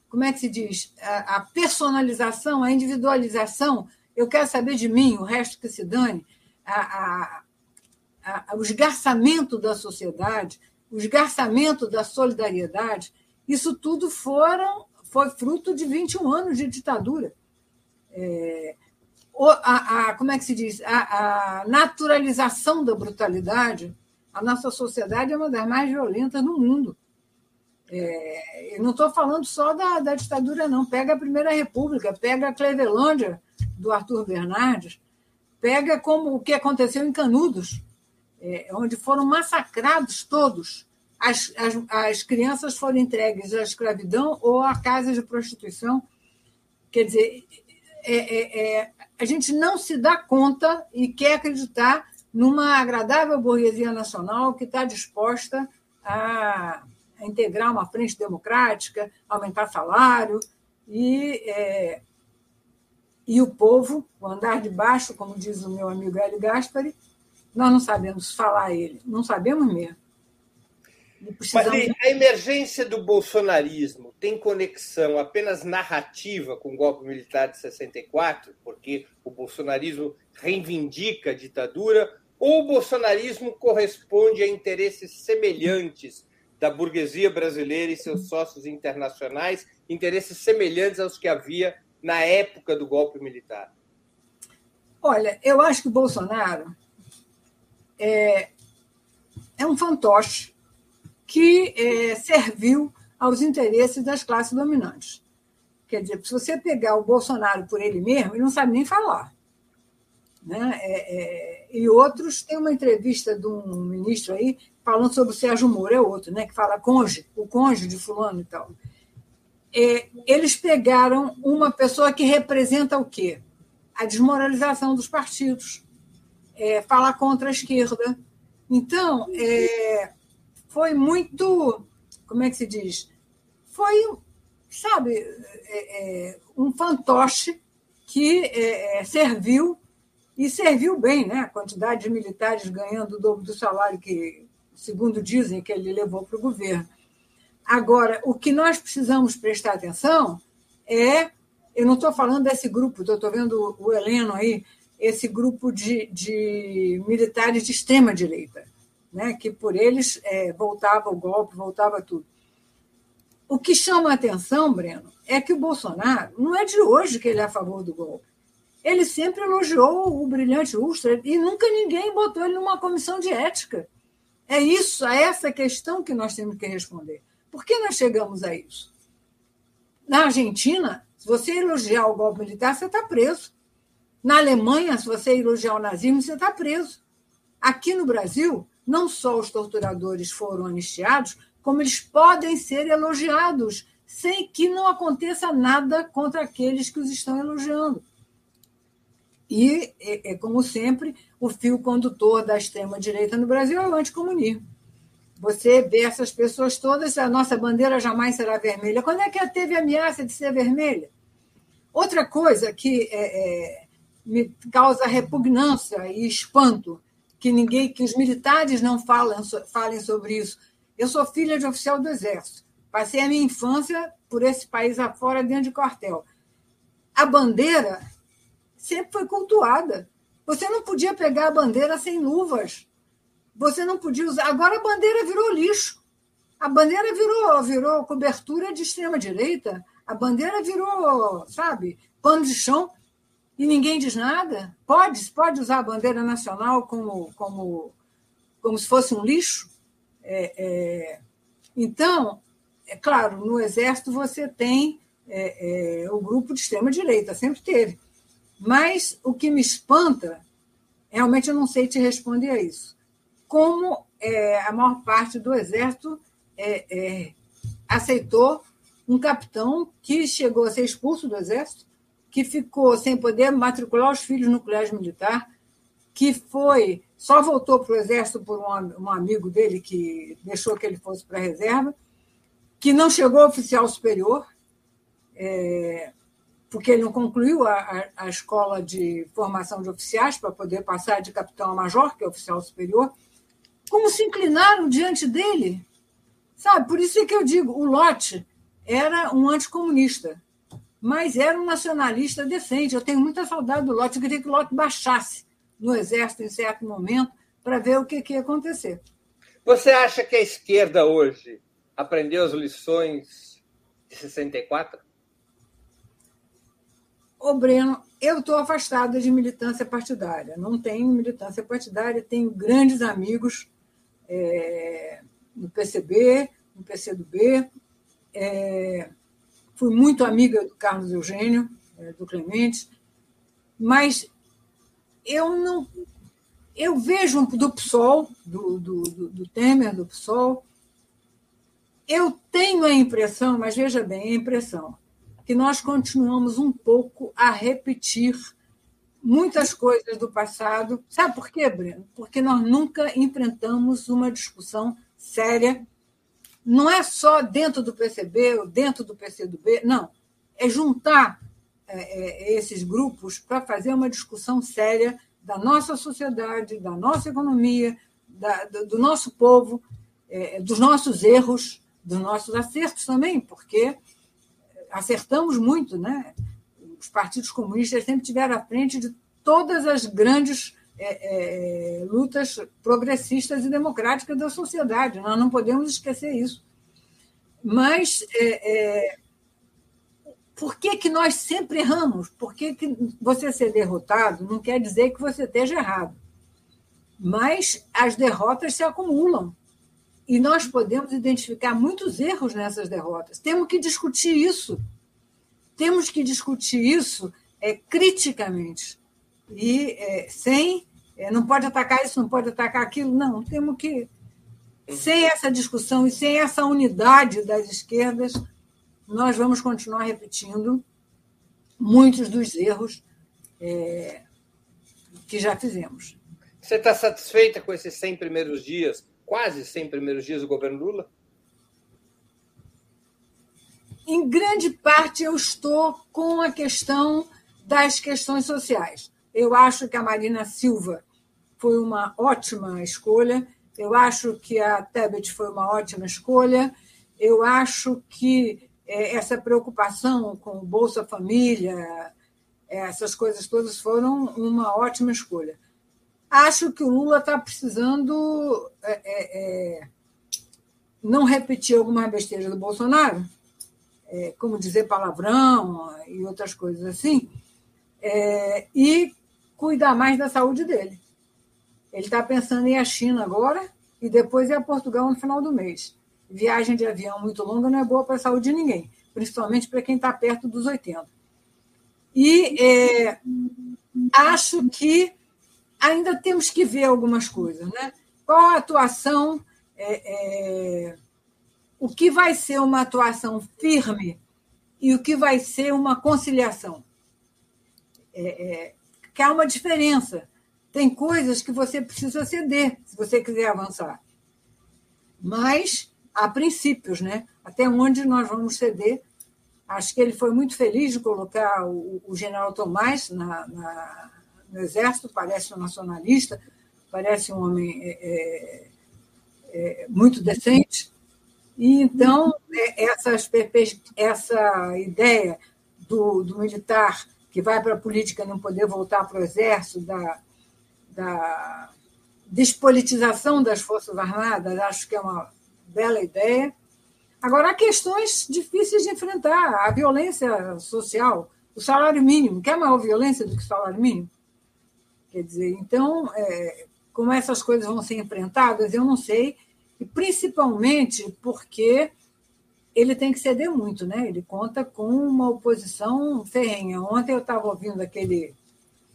como é que se diz? A, a, personalização, a individualização, eu quero saber de mim, o resto que se dane, a, o esgarçamento da sociedade, o esgarçamento da solidariedade, isso tudo foram, foi fruto de 21 anos de ditadura. É, a, a, como é que se diz? A, a, naturalização da brutalidade. A nossa sociedade é uma das mais violentas do mundo. É, eu não estou falando só da, da, ditadura, não. Pega a Primeira República, pega a Clevelândia, do Arthur Bernardes, pega como o que aconteceu em Canudos, é, onde foram massacrados todos. As, as, as crianças foram entregues à escravidão ou à casa de prostituição. Quer dizer, é, é, é, a gente não se dá conta e quer acreditar numa agradável burguesia nacional que está disposta a, a integrar uma frente democrática, aumentar salário e, é, e o povo, o andar de baixo, como diz o meu amigo Hélio Gaspari, nós não sabemos falar ele, não sabemos mesmo. Mas a emergência do bolsonarismo tem conexão apenas narrativa com o golpe militar de 64, porque o bolsonarismo reivindica a ditadura, ou o bolsonarismo corresponde a interesses semelhantes da burguesia brasileira e seus sócios internacionais, interesses semelhantes aos que havia na época do golpe militar? Olha, eu acho que o Bolsonaro é, é um fantoche que é, serviu aos interesses das classes dominantes. Quer dizer, se você pegar o Bolsonaro por ele mesmo, ele não sabe nem falar. Né? É, é, e outros, tem uma entrevista de um ministro aí falando sobre o Sérgio Moro, é outro, né? que fala conge, o conge de fulano e tal. É, eles pegaram uma pessoa que representa o quê? A desmoralização dos partidos é, falar contra a esquerda. Então, é, foi muito. Como é que se diz? Foi, sabe, é, um fantoche que serviu, e serviu bem, né? A quantidade de militares ganhando o dobro do salário que, segundo dizem, que ele levou para o governo. Agora, o que nós precisamos prestar atenção é. Eu não estou falando desse grupo, estou vendo o Heleno aí, esse grupo de, de militares de extrema-direita, né, que por eles é, voltava o golpe, voltava tudo. O que chama a atenção, Breno, é que o Bolsonaro não é de hoje que ele é a favor do golpe. Ele sempre elogiou o brilhante Ustra e nunca ninguém botou ele numa comissão de ética. É isso, é essa questão que nós temos que responder. Por que nós chegamos a isso? Na Argentina, se você elogiar o golpe militar, você está preso. Na Alemanha, se você elogiar o nazismo, você está preso. Aqui no Brasil, não só os torturadores foram anistiados, como eles podem ser elogiados, sem que não aconteça nada contra aqueles que os estão elogiando. E, é, como sempre, o fio condutor da extrema-direita no Brasil é o anticomunismo. Você vê essas pessoas todas, a nossa bandeira jamais será vermelha. Quando é que teve ameaça de ser vermelha? Outra coisa que é, é, me causa repugnância e espanto que ninguém, que os militares não falam, falem sobre isso. Eu sou filha de oficial do Exército. Passei a minha infância por esse país afora, dentro de quartel. A bandeira sempre foi cultuada. Você não podia pegar a bandeira sem luvas. Você não podia usar. Agora a bandeira virou lixo. A bandeira virou, virou cobertura de extrema direita. A bandeira virou, sabe, pano de chão e ninguém diz nada? Pode, pode usar a bandeira nacional como, como, como se fosse um lixo? É, é, então, é claro, no Exército você tem é, é, o grupo de extrema-direita, sempre teve. Mas o que me espanta, realmente eu não sei te responder a isso. Como é, a maior parte do Exército é, aceitou um capitão que chegou a ser expulso do Exército, que ficou sem poder matricular os filhos no colégio militar, que foi só voltou para o exército por um, um, amigo dele que deixou que ele fosse para a reserva, que não chegou oficial superior, é, porque ele não concluiu a, a, a, escola de formação de oficiais para poder passar de capitão a major, que é oficial superior. como se inclinaram diante dele. Sabe? Por isso é que eu digo, o Lotte era um anticomunista, mas era um nacionalista decente. Eu tenho muita saudade do Lotte, eu queria que o Lotte baixasse no exército em certo momento para ver o que, que ia acontecer. Você acha que a esquerda hoje aprendeu as lições de 64? Ô, Breno, eu estou afastada de militância partidária. Não tenho militância partidária, tenho grandes amigos é, no PCB, no PCdoB. É, fui muito amiga do Carlos Eugênio, é, do Clemente, mas eu não eu vejo do PSOL, do, do, do, do Temer, do PSOL, eu tenho a impressão, mas veja bem, a impressão, que nós continuamos um pouco a repetir muitas coisas do passado. Sabe por quê, Breno? Porque nós nunca enfrentamos uma discussão séria. Não é só dentro do PCB ou dentro do PCdoB, não. É juntar é, é, esses grupos para fazer uma discussão séria da nossa sociedade, da nossa economia, da, do, do, nosso povo, é, dos nossos erros, dos nossos acertos também, porque acertamos muito, né? Os partidos comunistas sempre tiveram à frente de todas as grandes é, é, lutas progressistas e democráticas da sociedade. Nós não podemos esquecer isso. Mas é, é por que, que nós sempre erramos? Por que, que você ser derrotado não quer dizer que você esteja errado. Mas as derrotas se acumulam. E nós podemos identificar muitos erros nessas derrotas. Temos que discutir isso. Temos que discutir isso é, criticamente. E é, sem. É, não pode atacar isso, não pode atacar aquilo. Não, temos que. Sem essa discussão e sem essa unidade das esquerdas, nós vamos continuar repetindo muitos dos erros é, que já fizemos. Você está satisfeita com esses 100 primeiros dias quase 100 primeiros dias do governo Lula? Em grande parte, eu estou com a questão das questões sociais. Eu acho que a Marina Silva foi uma ótima escolha, eu acho que a Tebet foi uma ótima escolha, eu acho que é, essa preocupação com o Bolsa Família, essas coisas todas foram uma ótima escolha. Acho que o Lula está precisando é, é, é, não repetir alguma besteira do Bolsonaro, é, como dizer palavrão e outras coisas assim, é, e cuidar mais da saúde dele. Ele está pensando em à China agora e depois ir a Portugal no final do mês. Viagem de avião muito longa não é boa para a saúde de ninguém, principalmente para quem está perto dos 80. E é, acho que ainda temos que ver algumas coisas. Né? Qual a atuação, é, é, o que vai ser uma atuação firme e o que vai ser uma conciliação? É, é, que há uma diferença. Tem coisas que você precisa ceder se você quiser avançar. Mas há princípios, né? Até onde nós vamos ceder. Acho que ele foi muito feliz de colocar o, o general Tomás na, na no Exército, parece um nacionalista, parece um homem é, é, é muito decente. E então, é, essas, essa ideia do, do militar que vai para a política não poder voltar para o Exército, da, da despolitização das Forças Armadas, acho que é uma bela ideia. Agora, há questões difíceis de enfrentar. A violência social, o salário mínimo. Quer maior violência do que o salário mínimo? Quer dizer, então, é, como essas coisas vão ser enfrentadas, eu não sei, e principalmente porque ele tem que ceder muito, né? Ele conta com uma oposição ferrenha. Ontem eu estava ouvindo aquele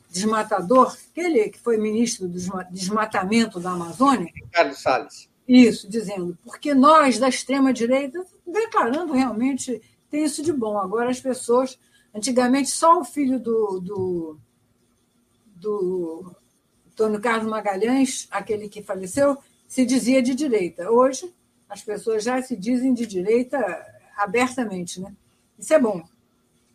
desmatador, aquele que foi ministro do desmatamento da Amazônia. Carlos Salles. Isso, dizendo, porque nós da extrema-direita, declarando realmente, tem isso de bom. Agora as pessoas, antigamente só o filho do, do do Antônio Carlos Magalhães, aquele que faleceu, se dizia de direita. Hoje, as pessoas já se dizem de direita abertamente. Né? Isso é bom.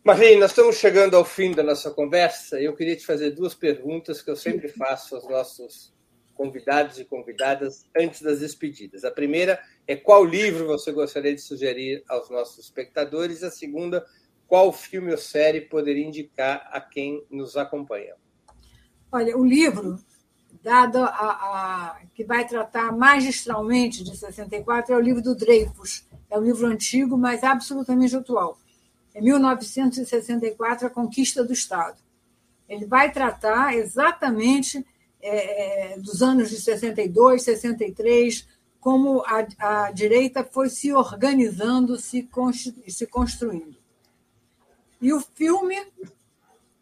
Marlene, nós estamos chegando ao fim da nossa conversa e eu queria te fazer duas perguntas que eu sempre faço aos nossos convidados e convidadas antes das despedidas. A primeira é qual livro você gostaria de sugerir aos nossos espectadores. A segunda, qual filme ou série poderia indicar a quem nos acompanha? Olha, o livro dado a, a, que vai tratar magistralmente de 64 é o livro do Dreyfus. É um livro antigo, mas absolutamente atual. É 1964, A Conquista do Estado. Ele vai tratar exatamente é, é dos anos de 62, 63, como a, a direita foi se organizando, se, se construindo. E o filme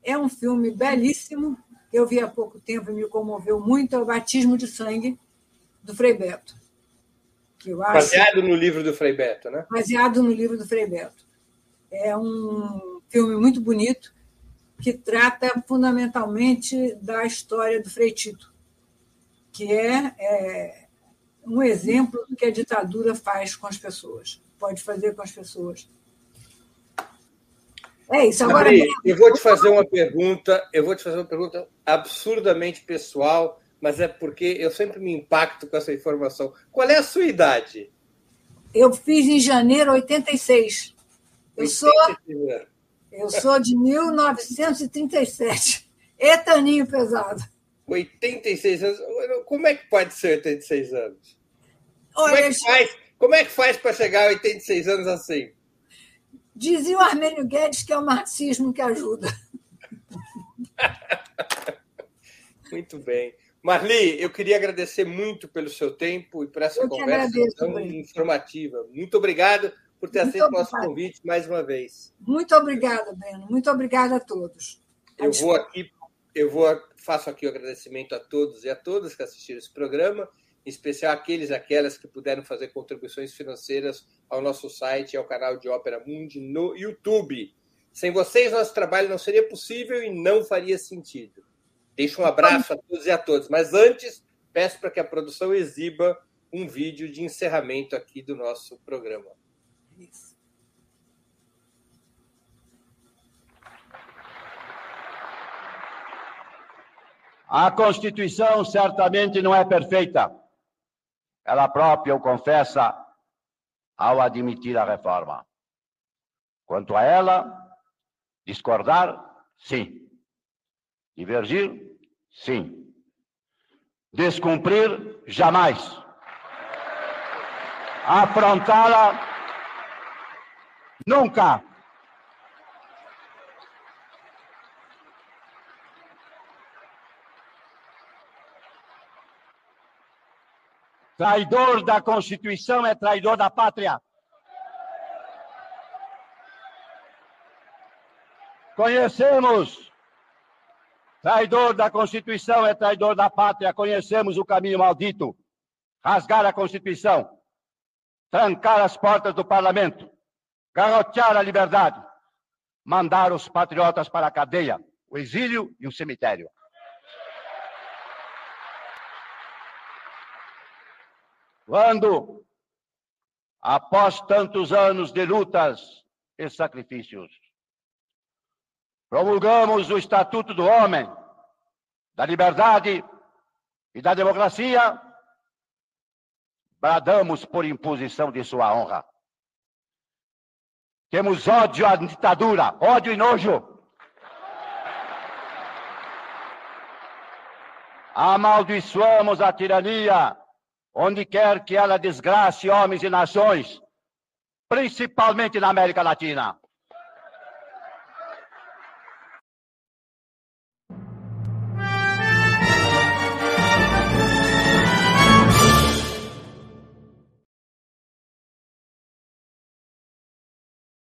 é um filme belíssimo, eu vi há pouco tempo e me comoveu muito, é o Batismo de Sangue, do Frei Beto. Que eu acho, baseado no livro do Frei Beto, né? Baseado no livro do Frei Beto. É um filme muito bonito, que trata fundamentalmente da história do Frei Tito, que é, é um exemplo do que a ditadura faz com as pessoas, pode fazer com as pessoas. É isso. Agora, Maria, eu vou te fazer uma pergunta, eu vou te fazer uma pergunta absurdamente pessoal, mas é porque eu sempre me impacto com essa informação. Qual é a sua idade? Eu fiz em janeiro 86. Eu 86. sou eu sou de 1937. Etaninho pesado. 86 anos. Como é que pode ser 86 anos? Olha, como, é que faz, como é que faz para chegar a 86 anos assim? Dizia o Armênio Guedes que é o marxismo que ajuda. muito bem. Marli, eu queria agradecer muito pelo seu tempo e por essa eu conversa agradeço, tão informativa. Muito obrigado por ter muito aceito o nosso convite mais uma vez. Muito obrigada, Breno. Muito obrigada a todos. Eu vou aqui, eu vou faço aqui o agradecimento a todos e a todas que assistiram esse programa, em especial aqueles e aquelas que puderam fazer contribuições financeiras ao nosso site e ao canal de Ópera Mundi no YouTube. Sem vocês, nosso trabalho não seria possível e não faria sentido. Deixo um abraço a todos e a todas. Mas antes, peço para que a produção exiba um vídeo de encerramento aqui do nosso programa. Isso. A Constituição certamente não é perfeita. Ela própria o confessa ao admitir a reforma. Quanto a ela, discordar, sim. Divergir, sim. Descumprir, jamais. Afrontá-la, Nunca. Traidor da Constituição é traidor da pátria. Conhecemos. Traidor da Constituição é traidor da pátria. Conhecemos o caminho maldito. Rasgar a Constituição. Trancar as portas do parlamento garrotear a liberdade, mandar os patriotas para a cadeia, o exílio e o cemitério. Quando, após tantos anos de lutas e sacrifícios, promulgamos o Estatuto do Homem, da Liberdade e da Democracia, bradamos por imposição de sua honra. Temos ódio à ditadura, ódio e nojo. Amaldiçoamos a tirania, onde quer que ela desgrace homens e nações, principalmente na América Latina.